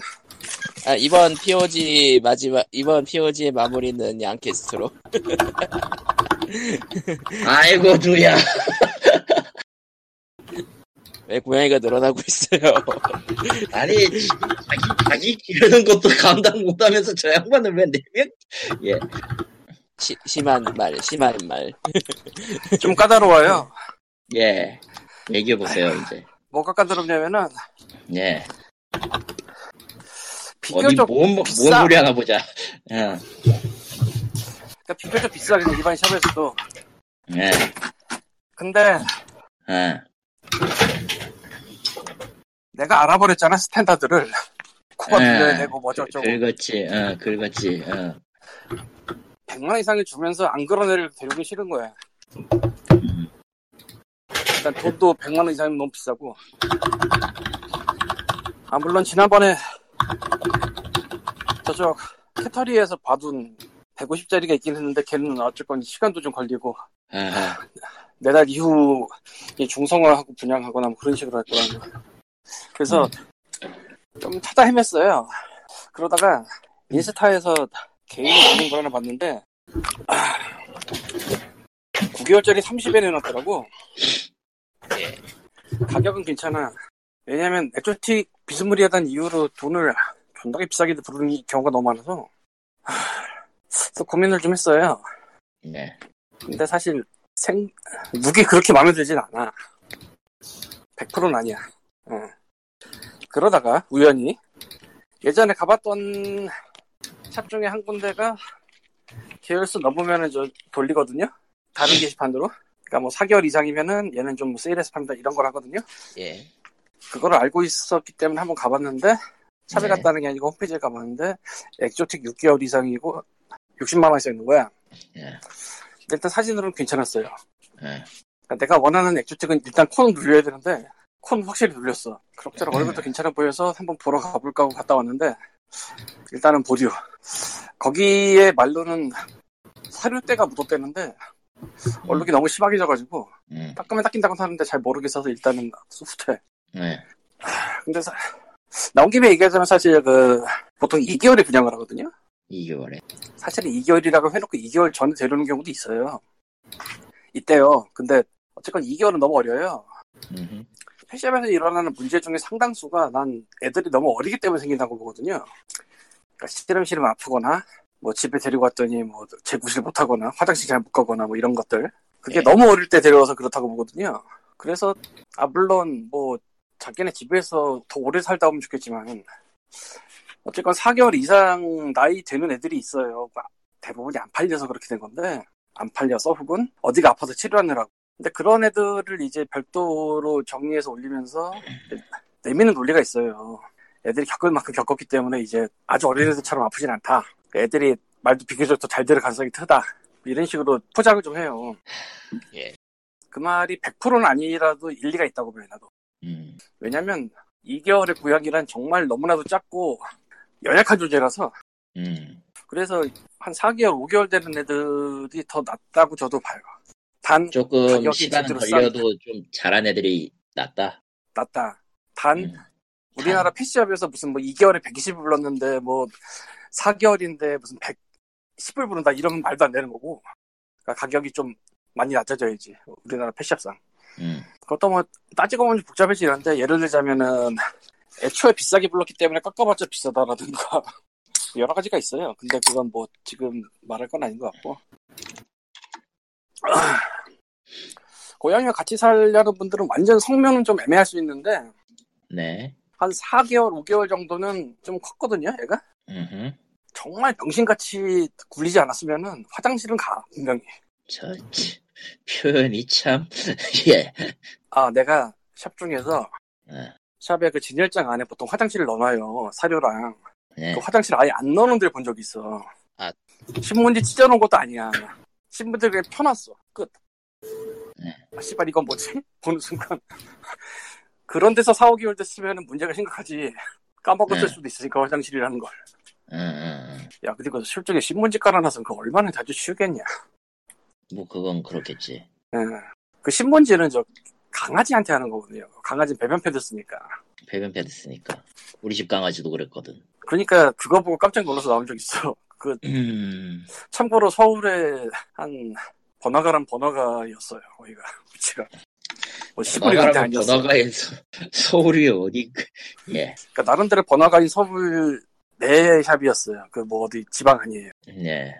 아, 이번 POG 마지막, 이번 POG의 마무리는 양캐스트로. 아이고 누야. 왜 고양이가 늘어나고 있어요. 아니 자기 자기 기르는 것도 감당 못하면서 저 양반은 왜 내면? 예. 시- 심한 말, 심한 말. 좀 까다로워요 예. 얘기해 보세요 이제. 뭐가 까다롭냐면은 예. 어디 비교적 뭔, 뭔 비싸. 소리 하나 보자. 예. 그러니까 비교적 비싸긴 해, 일반 샵에서도 예. 근데 예. 내가 알아버렸잖아 standard를 코가 예. 빌려야 되고 뭐 저쩌고 긁었지. 어, 긁었지. 어. 100만 이상을 주면서 안 그런 애를 데리기 싫은 거야 일단 돈도 100만 원 이상이면 너무 비싸고 아 물론 지난번에 저쪽 캐터리에서 봐둔 150짜리가 있긴 했는데 걔는 어쨌건 시간도 좀 걸리고 아하. 내달 이후 이 중성화하고 분양하거나 뭐 그런 식으로 할 거라는 그래서 좀 찾아 헤맸어요. 그러다가 인스타에서 개인이 주는 걸 하나 봤는데 아, 9개월짜리 30에 내놨더라고. 예. 가격은 괜찮아 왜냐면 엑조틱 비스무리하다는 이유로 돈을 존나게 비싸게 부르는 경우가 너무 많아서 하, 그래서 고민을 좀 했어요 네. 근데 사실 생 무기 그렇게 마음에 들진 않아. 100%는 아니야. 어. 그러다가 우연히 예전에 가봤던 샵 중에 한 군데가 계열수 넘으면은 저 돌리거든요. 다른 게시판으로. 그러니까 뭐 4개월 이상이면은 얘는 좀 세일해서 팝니다 이런 걸 하거든요. 예. 그거를 알고 있었기 때문에 한번 가봤는데 샵에 네. 갔다는 게 아니고 홈페이지에 가봤는데 엑조틱 6개월 이상이고 60만 원씩 있는 거야. 예. 일단 사진으로는 괜찮았어요. 예. 그러니까 내가 원하는 액조틱은 일단 콘을 눌려야 되는데 콘 확실히 눌렸어. 그럭저럭 얼굴도 괜찮아 보여서 한번 보러 가볼까 하고 갔다 왔는데 일단은 보류. 거기에 말로는 사료때가 묻었대는데 얼룩이 너무 심하게 져가지고 음. 닦으면 닦인다고 하는데 잘 모르겠어서 일단은 후퇴. 예. 근데 사- 나온 김에 얘기하자면 사실 그 보통 2개월에 분양을 하거든요. 2개월에. 사실은 2개월이라고 해놓고 2개월 전에 데려오는 경우도 있어요. 있대요. 근데 어쨌건 2개월은 너무 어려요. 음흠. 펫샵에서 일어나는 문제 중에 상당수가 난 애들이 너무 어리기 때문에 생긴다고 보거든요. 그러니까 시름시름 아프거나 뭐 집에 데리고 왔더니 뭐 재구실 못하거나 화장실 잘 못 가거나 뭐 이런 것들 그게 예. 너무 어릴 때 데려와서 그렇다고 보거든요. 그래서 아 물론 뭐 자기네 집에서 더 오래 살다 오면 좋겠지만 어쨌건 4개월 이상 나이 되는 애들이 있어요. 대부분이 안 팔려서 그렇게 된 건데 안 팔려서 혹은 어디가 아파서 치료하느라고 근데 그런 애들을 이제 별도로 정리해서 올리면서 내미는 논리가 있어요. 애들이 겪을 만큼 겪었기 때문에 이제 아주 어린 애들처럼 아프진 않다. 애들이 말도 비교적 더 잘 들을 가능성이 크다. 이런 식으로 포장을 좀 해요. 예. 그 말이 100%는 아니라도 일리가 있다고 봐요, 나도. 음. 왜냐면 2개월의 고양이란 정말 너무나도 작고 연약한 존재라서 음. 그래서 한 4개월, 5개월 되는 애들이 더 낫다고 저도 봐요. 단 조금 제대로 걸려도 좀 잘한 애들이 낫다. 낫다. 단 음. 우리나라 PC업에서 무슨 뭐 2개월에 120을 불렀는데 뭐 4개월인데 무슨 110을 부른다 이러면 말도 안 되는 거고 그러니까 가격이 좀 많이 낮아져야지 우리나라 PC업상 음. 그것도 뭐 따지고 보면 복잡해지는데 예를 들자면은 애초에 비싸게 불렀기 때문에 깎아봤자 비싸다라든가 *laughs* 여러 가지가 있어요 근데 그건 뭐 지금 말할 건 아닌 것 같고 아, *clears throat* 고양이와 같이 살려는 분들은 완전 성명은 좀 애매할 수 있는데 네. 한 4개월, 5개월 정도는 좀 컸거든요, 얘가. 음흠. 정말 병신같이 굴리지 않았으면은 화장실은 가, 분명히. 저, 치, 표현이 참, *laughs* 예. 아, 내가 샵 중에서 어, 샵에 그 진열장 안에 보통 화장실을 넣어놔요, 사료랑. 네. 그 화장실 아예 안 넣는 데를 본 적이 있어. 아. 신문지 찢어놓은 것도 아니야. 신문지 그냥 펴놨어. 끝. 네. 아, 씨발, 이건 뭐지? *laughs* 보는 순간. 그런 데서 4, 5개월 됐으면 문제가 심각하지. 까먹었을 네. 수도 있으니까, 화장실이라는 걸. 음, 음, 야, 근데 그 실적에 신문지 깔아놔서 그거 얼마나 자주 치우겠냐. 음. 뭐, 그건 그렇겠지. 예. 그 신문지는 저 강아지한테 하는 거거든요. 강아지 배변 패드 쓰니까. 배변 패드 쓰니까. 우리 집 강아지도 그랬거든. 그러니까 그거 보고 깜짝 놀라서 나온 적 있어. *laughs* 그 음, 참고로 서울에 한 번화가란 번화가였어요. 거기가 위치가. 뭐 시골이 번화가라면 아니었어. 번화가에서 *laughs* 서울이 어디, 그- 예. 그러니까 나름대로 번화가인 서울 내 샵이었어요. 그 뭐 어디 지방 아니에요. 네.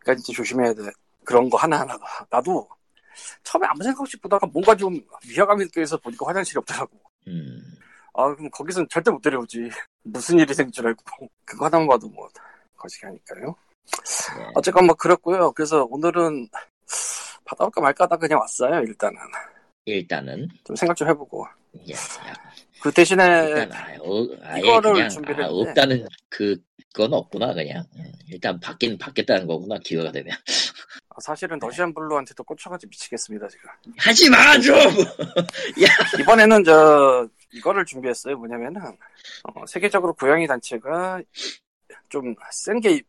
그러니까 진짜 조심해야 돼. 그런 거 하나하나가. 나도 처음에 아무 생각 없이 보다가 뭔가 좀 위화감이 느껴서 보니까 화장실이 없더라고. 음, 아, 그럼 거기서는 절대 못 데려오지. 무슨 일이 생길 줄 알고. *laughs* 그거 하나만 봐도 뭐, 거시기 하니까요. 네. 어쨌건 뭐, 그렇고요 그래서 오늘은 받아올까 말까 하다 그냥 왔어요, 일단은. 일단은, 좀 생각 좀 해보고. 예. 그 대신에, 일단, 아, 어, 이거를 그냥, 준비를 아. 없다는, 그, 그건 없구나, 그냥. 음, 일단 받긴 받겠다는 거구나, 기회가 되면. 사실은 러시안 블루한테도 꽂혀가지고 미치겠습니다, 지금. 하지 마, 좀! *laughs* 이번에는 저, 이거를 준비했어요. 뭐냐면은, 어, 세계적으로 고양이 단체가 좀 센 게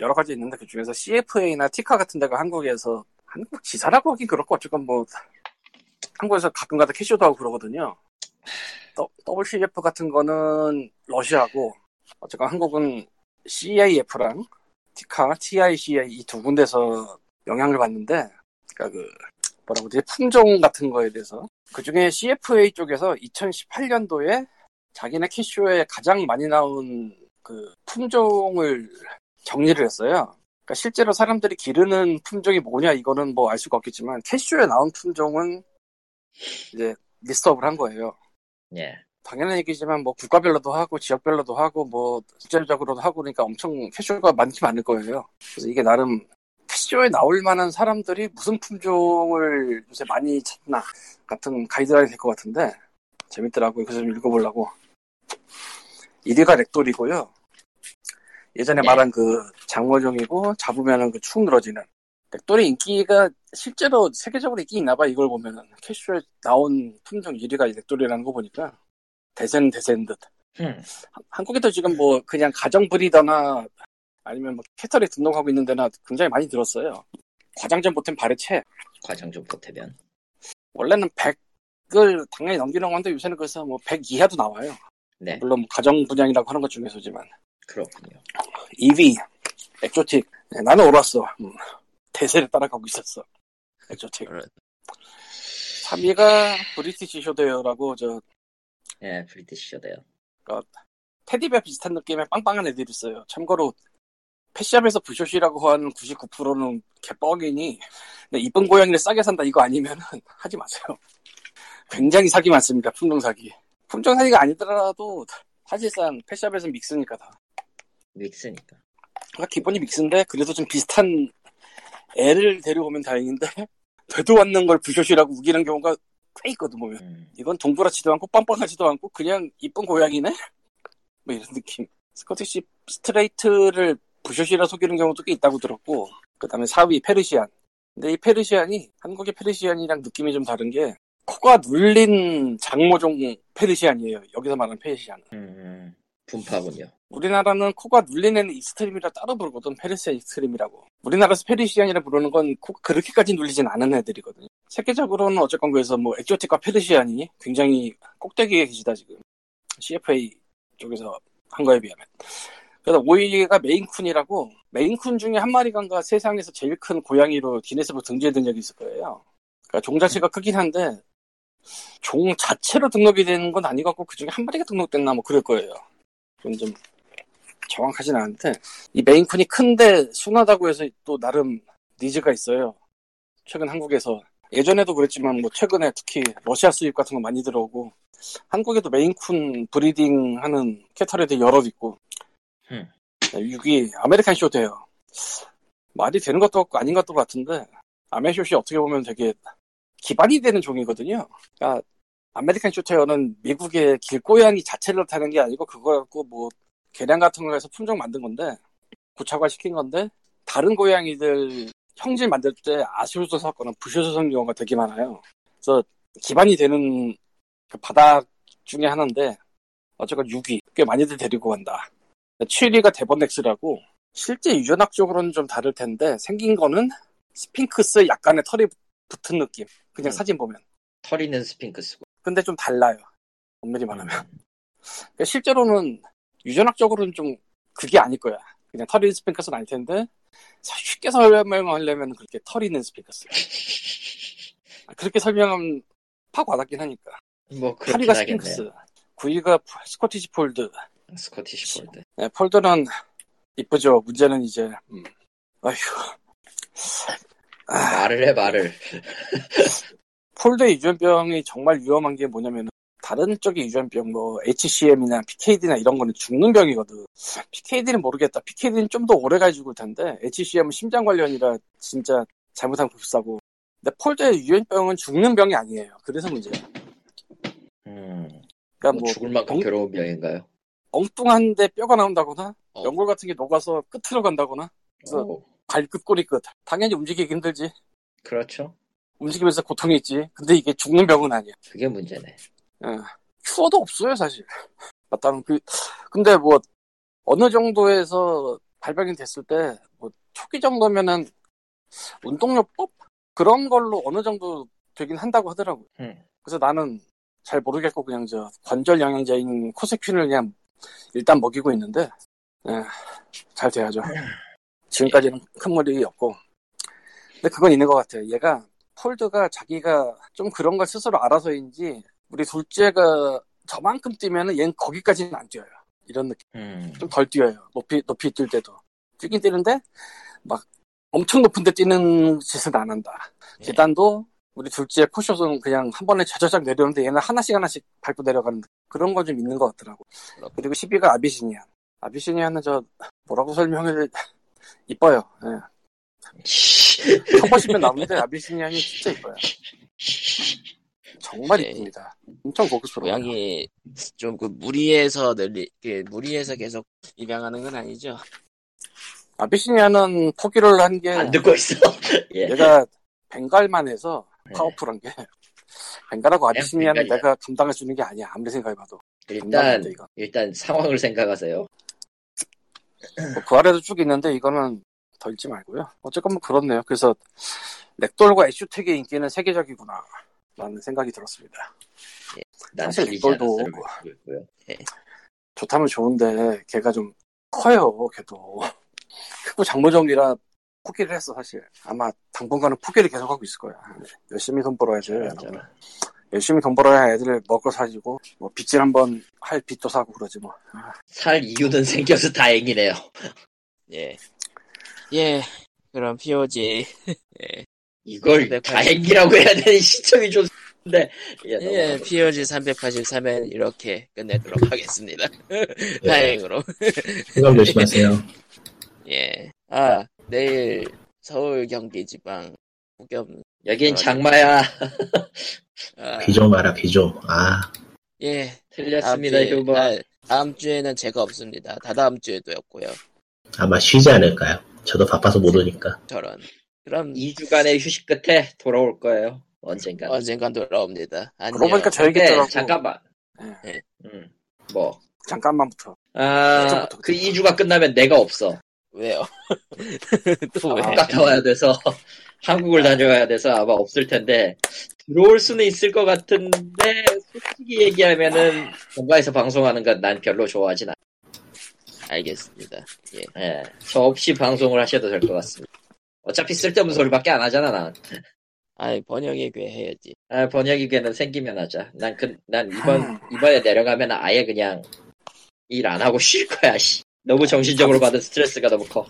여러 가지 있는데 그 중에서 CFA나 티카 같은 데가 한국에서, 한국 지사라고 하긴 그렇고 어쨌건 뭐, 한국에서 가끔가다 캐쇼도 하고 그러거든요. *sighs* 더- WCF 같은 거는 러시아고, 어쨌건 한국은 CIF랑 티카, TICA 이두 군데서 영향을 받는데, 그니까 그, 뭐라고 그러지? 품종 같은 거에 대해서. 그 중에 CFA 쪽에서 2018년도에 자기네 캐쇼에 가장 많이 나온 그 품종을 정리를 했어요. 그러니까 실제로 사람들이 기르는 품종이 뭐냐 이거는 뭐 알 수가 없겠지만 캐쇼에 나온 품종은 이제 리스트업을 한 거예요. 예. 당연한 얘기지만 뭐 국가별로도 하고 지역별로도 하고 뭐 국제적으로도 하고 그러니까 엄청 캐쇼가 많지 않을 거예요. 그래서 이게 나름 캐쇼에 나올 만한 사람들이 무슨 품종을 요새 많이 찾나 같은 가이드라인이 될 것 같은데 재밌더라고요. 그래서 좀 읽어보려고. 1위가 Ragdoll이고요. 예전에 네. 말한 그 장모종이고 잡으면은 그 축 늘어지는 Ragdoll이 인기가 실제로 세계적으로 인기 있나 봐 이걸 보면은 cat show에 나온 품종 1위가 Ragdoll이라는 거 보니까 대세는 대세인 듯. 음, 한국에도 지금 뭐 그냥 가정 breeder나 아니면 뭐 cattery 등록하고 있는 데나 굉장히 많이 들었어요. 과장 좀 보탬 발에 채. 과장 좀 보태면. 원래는 100을 당연히 넘기는 건데 요새는 그래서 뭐 100 이하도 나와요. 네, 물론 뭐 가정 분양이라고 하는 것 중에서지만. 그렇군요. 2위 Exotic. 네, 나는 옳았어. 음, 대세를 따라가고 있었어. Exotic. 그런. 3위가 British Shorthair라고 저 예, British Shorthair요. 테디베어 비슷한 느낌의 빵빵한 애들이 있어요. 참고로 패시샵에서 부쇼시라고 하는 99%는 개뻥이니 이쁜 고양이를 싸게 산다 이거 아니면은 *laughs* 하지 마세요. 굉장히 사기 많습니다. 품종 사기. 품종 사기가 아니더라도 사실상 패시샵에서는 믹스니까 다. 믹스니까. 그러니까 기본이 믹스인데 그래도 좀 비슷한 애를 데려오면 다행인데 *laughs* 되도 않는 걸 부쇼시라고 우기는 경우가 꽤 있거든 보면. 음, 이건 동그랗지도 않고 빵빵하지도 않고 그냥 이쁜 고양이네? 뭐 이런 느낌. Scottish Straight를 브숏이라 속이는 경우도 꽤 있다고 들었고 그 다음에 4위 페르시안 근데 이 Persian이 한국의 Persian이랑 느낌이 좀 다른 게 코가 눌린 장모종 Persian이에요. 여기서 말하는 Persian은. 음, 분파군요. 우리나라는 코가 눌린 애는 Extreme이라 따로 부르거든. Persian Extreme이라고. 우리나라에서 Persian이라 부르는 건 코가 그렇게까지 눌리진 않은 애들이거든요. 세계적으로는 어쨌건 그래서 뭐 Exotic과 Persian이 굉장히 꼭대기에 계시다 지금. CFA 쪽에서 한 거에 비하면. 그래서 오이가 메인쿤이라고 메인쿤 중에 한 마리간가 세상에서 제일 큰 고양이로 기네스북 등재해 둔 적이 있을 거예요. 그러니까 종 자체가 크긴 한데 종 자체로 등록이 되는 건 아니갖고 그 중에 한 마리가 등록됐나 뭐 그럴 거예요. 그건 좀 정확하진 않은데 이 Maine Coon이 큰데 순하다고 해서 또 나름 needs가 있어요. 최근 한국에서 예전에도 그랬지만 뭐 최근에 특히 러시아 수입 같은 거 많이 들어오고 한국에도 Maine Coon breeding 하는 cattery도 여러 있고 음. 6위 American Shorthair예요. 말이 되는 것도 같고 아닌 것도 같은데 아메숏이 어떻게 보면 되게 기반이 되는 종이거든요. 그러니까 American Shorthair는 미국의 길고양이 자체를 타는 게 아니고 그거 갖고 뭐 개량 같은 거 해서 품종 만든 건데 고착화 시킨 건데 다른 고양이들 형질 만들 때 아숏도 섞거나 브숏도 섞는 경우가 되게 많아요. 그래서 기반이 되는 그 바닥 중에 하나인데 어쨌건 6위 꽤 많이들 데리고 간다. 7위가 Devon Rex라고 실제 유전학적으로는 좀 다를 텐데 생긴 거는 스핑크스 약간의 털이 붙은 느낌. 그냥 음. 사진 보면. 털 있는 스핑크스고. 근데 좀 달라요. 엄밀히 말하면. 그러니까 실제로는 유전학적으로는 좀 그게 아닐 거야. 그냥 털 있는 스핑크스는 아닐 텐데 쉽게 설명하려면 그렇게 털 있는 스핑크스. *laughs* 그렇게 설명하면 팍 와닿긴 하니까. 뭐 그렇긴 8위가 하겠네요. 스핑크스. 9위가 Scottish Fold. Scottish Fold. 네, Fold는 이쁘죠. 문제는 이제 음. 아휴. 아, 말을 해 말을. *laughs* Fold의 유전병이 정말 위험한 게 뭐냐면 다른 쪽의 유전병 뭐 HCM이나 PKD나 이런 거는 죽는 병이거든. PKD는 모르겠다. PKD는 좀 더 오래 가 죽을 텐데 HCM은 심장 관련이라 진짜 잘못하면 급사고. 근데 폴드의 유전병은 죽는 병이 아니에요. 그래서 문제야. 음, 그러니까 뭐 뭐 죽을 만큼 엉- 괴로운 병인가요? 엉뚱한데 뼈가 나온다거나 어. 연골 같은 게 녹아서 끝으로 간다거나 그래서 어, 발끝 꼬리 끝. 당연히 움직이기 힘들지. 그렇죠. 움직이면서 고통이 있지. 근데 이게 죽는 병은 아니야. 그게 문제네. 예. 큐어도 없어요, 사실. 맞다는 그, 근데 뭐, 어느 정도에서 발병이 됐을 때, 뭐, 초기 정도면은, 운동요법? 그런 걸로 어느 정도 되긴 한다고 하더라고요. 음. 그래서 나는 잘 모르겠고, 그냥 저, 관절 영양제인 코세퀸을 그냥 일단 먹이고 있는데, 예, 잘 돼야죠. *laughs* 지금까지는 큰 무리 없고. 근데 그건 있는 것 같아요. 얘가, 폴드가 자기가 좀 그런 걸 스스로 알아서인지, 우리 둘째가 저만큼 뛰면은 얘는 거기까지는 안 뛰어요. 이런 느낌. 음. 좀덜 뛰어요. 높이, 높이 뛸 때도. 뛰긴 뛰는데, 막 엄청 높은 데 뛰는 짓은 안 한다. 예. 계단도 우리 둘째 푸샷은 그냥 한 번에 자자작 내려오는데 얘는 하나씩 하나씩 밟고 내려가는 그런 거 좀 있는 것 같더라고. 그리고 10위가 아비시니안. 아비시니안은 저, 뭐라고 설명을, *laughs* 이뻐요. 예. *laughs* 쳐보시면 나오는데 아비시니안이 진짜 이뻐요. 정말 네. 이쁩니다. 엄청 고급스러워요. 고양이 좀 그 무리해서 늘리 그 무리해서 계속 입양하는 건 아니죠. 아비시니아는 포기를 한 게 안 듣고 있어. *laughs* 예. 얘가 벵갈만 해서 네. 파워풀한 게 벵갈하고 아비시니아는 벵갈이야. 내가 감당할 수 있는 게 아니야 아무리 생각해봐도 일단. 일단 상황을 생각하세요. 뭐 그 아래도 쭉 있는데 이거는 더 읽지 말고요 어쨌건 뭐 그렇네요 그래서 렉돌과 애슈텍의 인기는 세계적이구나 라는 생각이 들었습니다 난 사실 틀리지 않았어를 이걸도 외치고 있고요. 좋다면 좋은데 걔가 좀 커요 걔도 크고 장모정이라 포기를 했어 사실 아마 당분간은 포기를 계속하고 있을 거야 열심히 돈 벌어야지. 열심히 돈 벌어야 애들 먹고 사지고 뭐 빚질 한번 할 빚도 사고 그러지 뭐. 살 이유는 *laughs* 생겨서 다행이네요. 예. 예. 그럼 POG 이걸 380. 다행이라고 해야 되는 시점이 좋 은데 예, 예. POG 383엔 이렇게 끝내도록 하겠습니다. *laughs* 다행으로. 건강 조심하세요. *laughs* 예. 아, 내일 서울 경기 지방 폭염 여긴 *laughs* 아, 장마야. 아, 비좀 와라, 비 좀. 아, 예. 틀렸습니다, 다음 주에- 휴버. 아, 다음 주에는 제가 없습니다. 다다음 주에도였고요. 아마 쉬지 않을까요? 저도 바빠서 못 오니까. 저런. 그럼 2주간의 휴식 끝에 돌아올 거예요. 언젠가. 언젠간 돌아옵니다. 안녕. 그러고 보니까 저 얘기 근데 있더라고. 잠깐만. 네. 음, 뭐. 잠깐만부터. 아, 그 2주가 끝나면 내가 없어. 왜요? *laughs* 또 왜? 아, 갔다 와야 돼서 *laughs* 한국을 다녀와야 돼서 아마 없을 텐데 들어올 수는 있을 것 같은데 솔직히 얘기하면은 본가에서 방송하는 건 난 별로 좋아하진 않아. 알겠습니다. 예. 예, 저 없이 방송을 하셔도 될 것 같습니다. 어차피 쓸데없는 소리밖에 안 하잖아 난. 아이 번역에 괴해야지. 아, 번역이 걔는 생기면 하자. 난 그, 난 이번 이번에 내려가면 아예 그냥 일 안 하고 쉴 거야. 씨. 너무 정신적으로 받은 스트레스가 너무 커.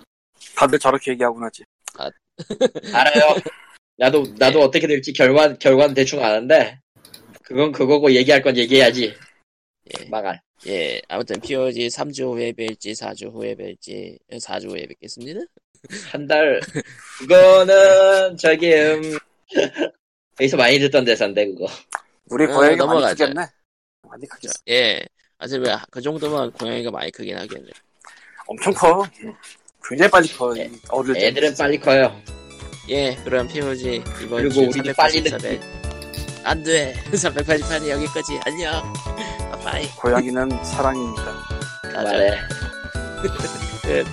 다들 저렇게 얘기하곤 하지. *laughs* 알아요. 나도 나도 어떻게 될지 결과는 결과는 대충 아는데 그건 그거고 얘기할 건 얘기해야지. 예. 망할. 예. 아무튼 POG 3주 후에 뵐지 4주 후에 뵐지 4주 후에 뵙겠습니다. 한 달 그거는 저기 음 여기서 많이 듣던 대사인데 그거. 우리 어, 고양이가 많이 넘어가자. 크겠네. 많이 크겠어. 예. 아직 그 정도면 고양이가 많이 크긴 하겠네. 엄청 커. 굉장히 빨리 커. 애- 이 어릴 때. 애들은 빨리 커요. 예. 그럼 POG 이번 그리고 주 우리도 빨리 384회 안 돼. *laughs* 388이 여기까지. 안녕. 바이. 고양이는 사랑입니다. 가자. 말해. 끝.